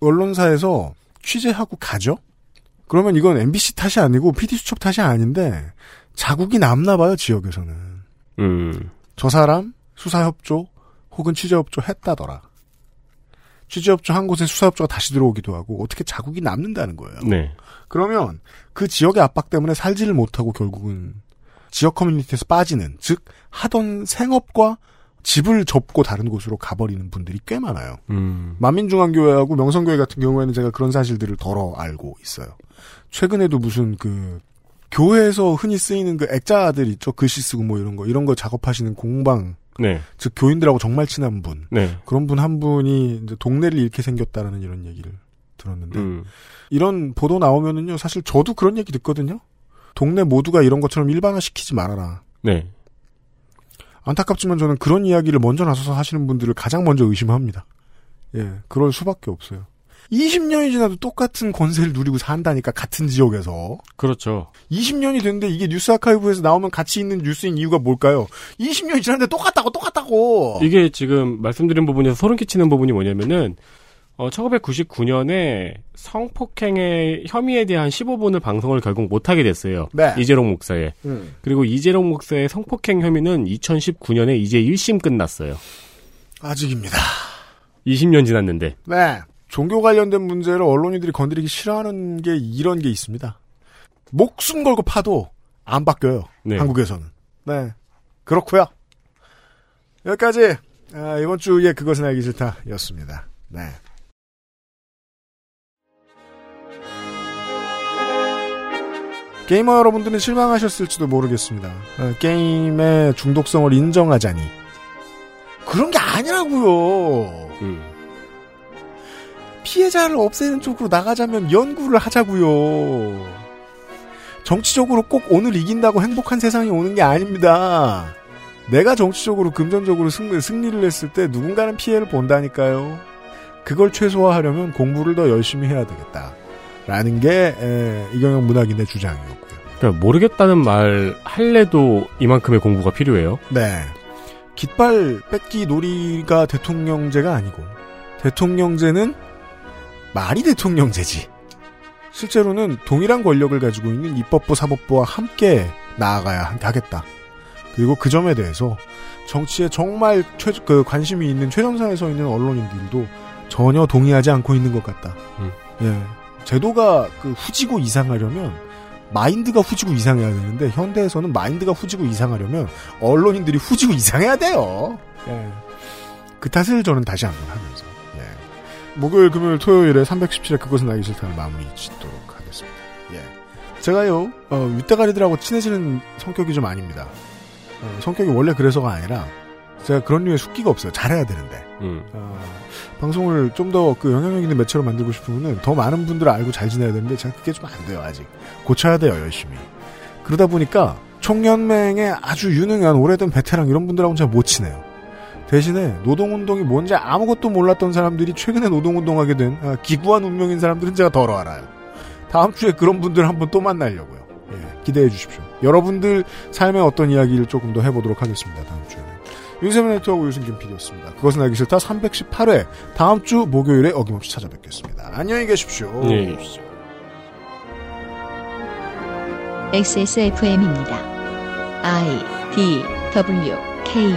언론사에서 취재하고 가죠. 그러면 이건 MBC 탓이 아니고 PD 수첩 탓이 아닌데 자국이 남나 봐요 지역에서는. 음. 저 사람 수사협조 혹은 취재협조 했다더라. 취재협조 한 곳에 수사협조가 다시 들어오기도 하고 어떻게 자국이 남는다는 거예요. 네. 그러면 그 지역의 압박 때문에 살지를 못하고 결국은 지역 커뮤니티에서 빠지는 즉 하던 생업과 집을 접고 다른 곳으로 가버리는 분들이 꽤 많아요. 음. 만민중앙교회하고 명성교회 같은 경우에는 제가 그런 사실들을 덜어 알고 있어요. 최근에도 무슨 그 교회에서 흔히 쓰이는 그 액자들 있죠. 글씨 쓰고 뭐 이런 거 이런 거 작업하시는 공방 네. 즉 교인들하고 정말 친한 분 네. 그런 분 한 분이 이제 동네를 잃게 생겼다라는 이런 얘기를 들었는데 음. 이런 보도 나오면은요 사실 저도 그런 얘기 듣거든요. 동네 모두가 이런 것처럼 일반화 시키지 말아라. 네. 안타깝지만 저는 그런 이야기를 먼저 나서서 하시는 분들을 가장 먼저 의심합니다. 예, 그럴 수밖에 없어요. 20년이 지나도 똑같은 권세를 누리고 산다니까 같은 지역에서 그렇죠. 20년이 됐는데 이게 뉴스 아카이브에서 나오면 같이 있는 뉴스인 이유가 뭘까요? 20년이 지났는데 똑같다고 똑같다고. 이게 지금 말씀드린 부분에서 소름 끼치는 부분이 뭐냐면은 어, 1999년에 성폭행의 혐의에 대한 15분을 방송을 결국 못하게 됐어요. 네. 이재롱 목사의. 음. 그리고 이재롱 목사의 성폭행 혐의는 2019년에 이제 1심 끝났어요. 아직입니다. 20년 지났는데. 네. 종교 관련된 문제를 언론인들이 건드리기 싫어하는 게 이런 게 있습니다. 목숨 걸고 파도 안 바뀌어요. 네. 한국에서는. 네. 그렇고요. 여기까지 아, 이번 주에 그것은 알기 싫다였습니다. 네. 게이머 여러분들은 실망하셨을지도 모르겠습니다. 어, 게임의 중독성을 인정하자니 그런 게 아니라고요. 음. 피해자를 없애는 쪽으로 나가자면 연구를 하자고요. 정치적으로 꼭 오늘 이긴다고 행복한 세상이 오는 게 아닙니다. 내가 정치적으로 금전적으로 승, 승리를 했을 때 누군가는 피해를 본다니까요. 그걸 최소화하려면 공부를 더 열심히 해야 되겠다. 라는 게 에, 이경영 문학인의 주장이었고요. 그러니까 모르겠다는 말 할래도 이만큼의 공부가 필요해요. 네. 깃발 뺏기 놀이가 대통령제가 아니고 대통령제는 말이 대통령제지. 실제로는 동일한 권력을 가지고 있는 입법부, 사법부와 함께 나아가야 하겠다. 그리고 그 점에 대해서 정치에 정말 최, 그 관심이 있는 최전선에 서 있는 언론인들도 전혀 동의하지 않고 있는 것 같다. 음. 예. 제도가 그 후지고 이상하려면 마인드가 후지고 이상해야 되는데 현대에서는 마인드가 후지고 이상하려면 언론인들이 후지고 이상해야 돼요. 예. 그 탓을 저는 다시 한번 하면서 예. 목요일, 금요일, 토요일에 317회 그것은 알기 싫다를 마무리 짓도록 하겠습니다. 예. 제가요 어, 윗대가리들하고 친해지는 성격이 좀 아닙니다. 어, 성격이 원래 그래서가 아니라 제가 그런 류의 숙기가 없어요. 잘해야 되는데. 음. 어, 방송을 좀 더 그 영향력 있는 매체로 만들고 싶으면은 더 많은 분들을 알고 잘 지내야 되는데 제가 그게 좀 안 돼요 아직. 고쳐야 돼요 열심히. 그러다 보니까 총연맹의 아주 유능한 오래된 베테랑 이런 분들하고는 잘 못 친해요. 대신에 노동운동이 뭔지 아무것도 몰랐던 사람들이 최근에 노동운동하게 된 아, 기구한 운명인 사람들은 제가 덜어 알아요. 다음 주에 그런 분들 한번 또 만나려고요. 예, 기대해 주십시오. 여러분들 삶의 어떤 이야기를 조금 더 해보도록 하겠습니다 다음 주에는 윤세민 네트워크 유승균 PD였습니다. 그것은 알기 싫다 318회 다음 주 목요일에 어김없이 찾아뵙겠습니다. 안녕히 계십시오. 안녕히 계십시오. XSFM입니다. I D W K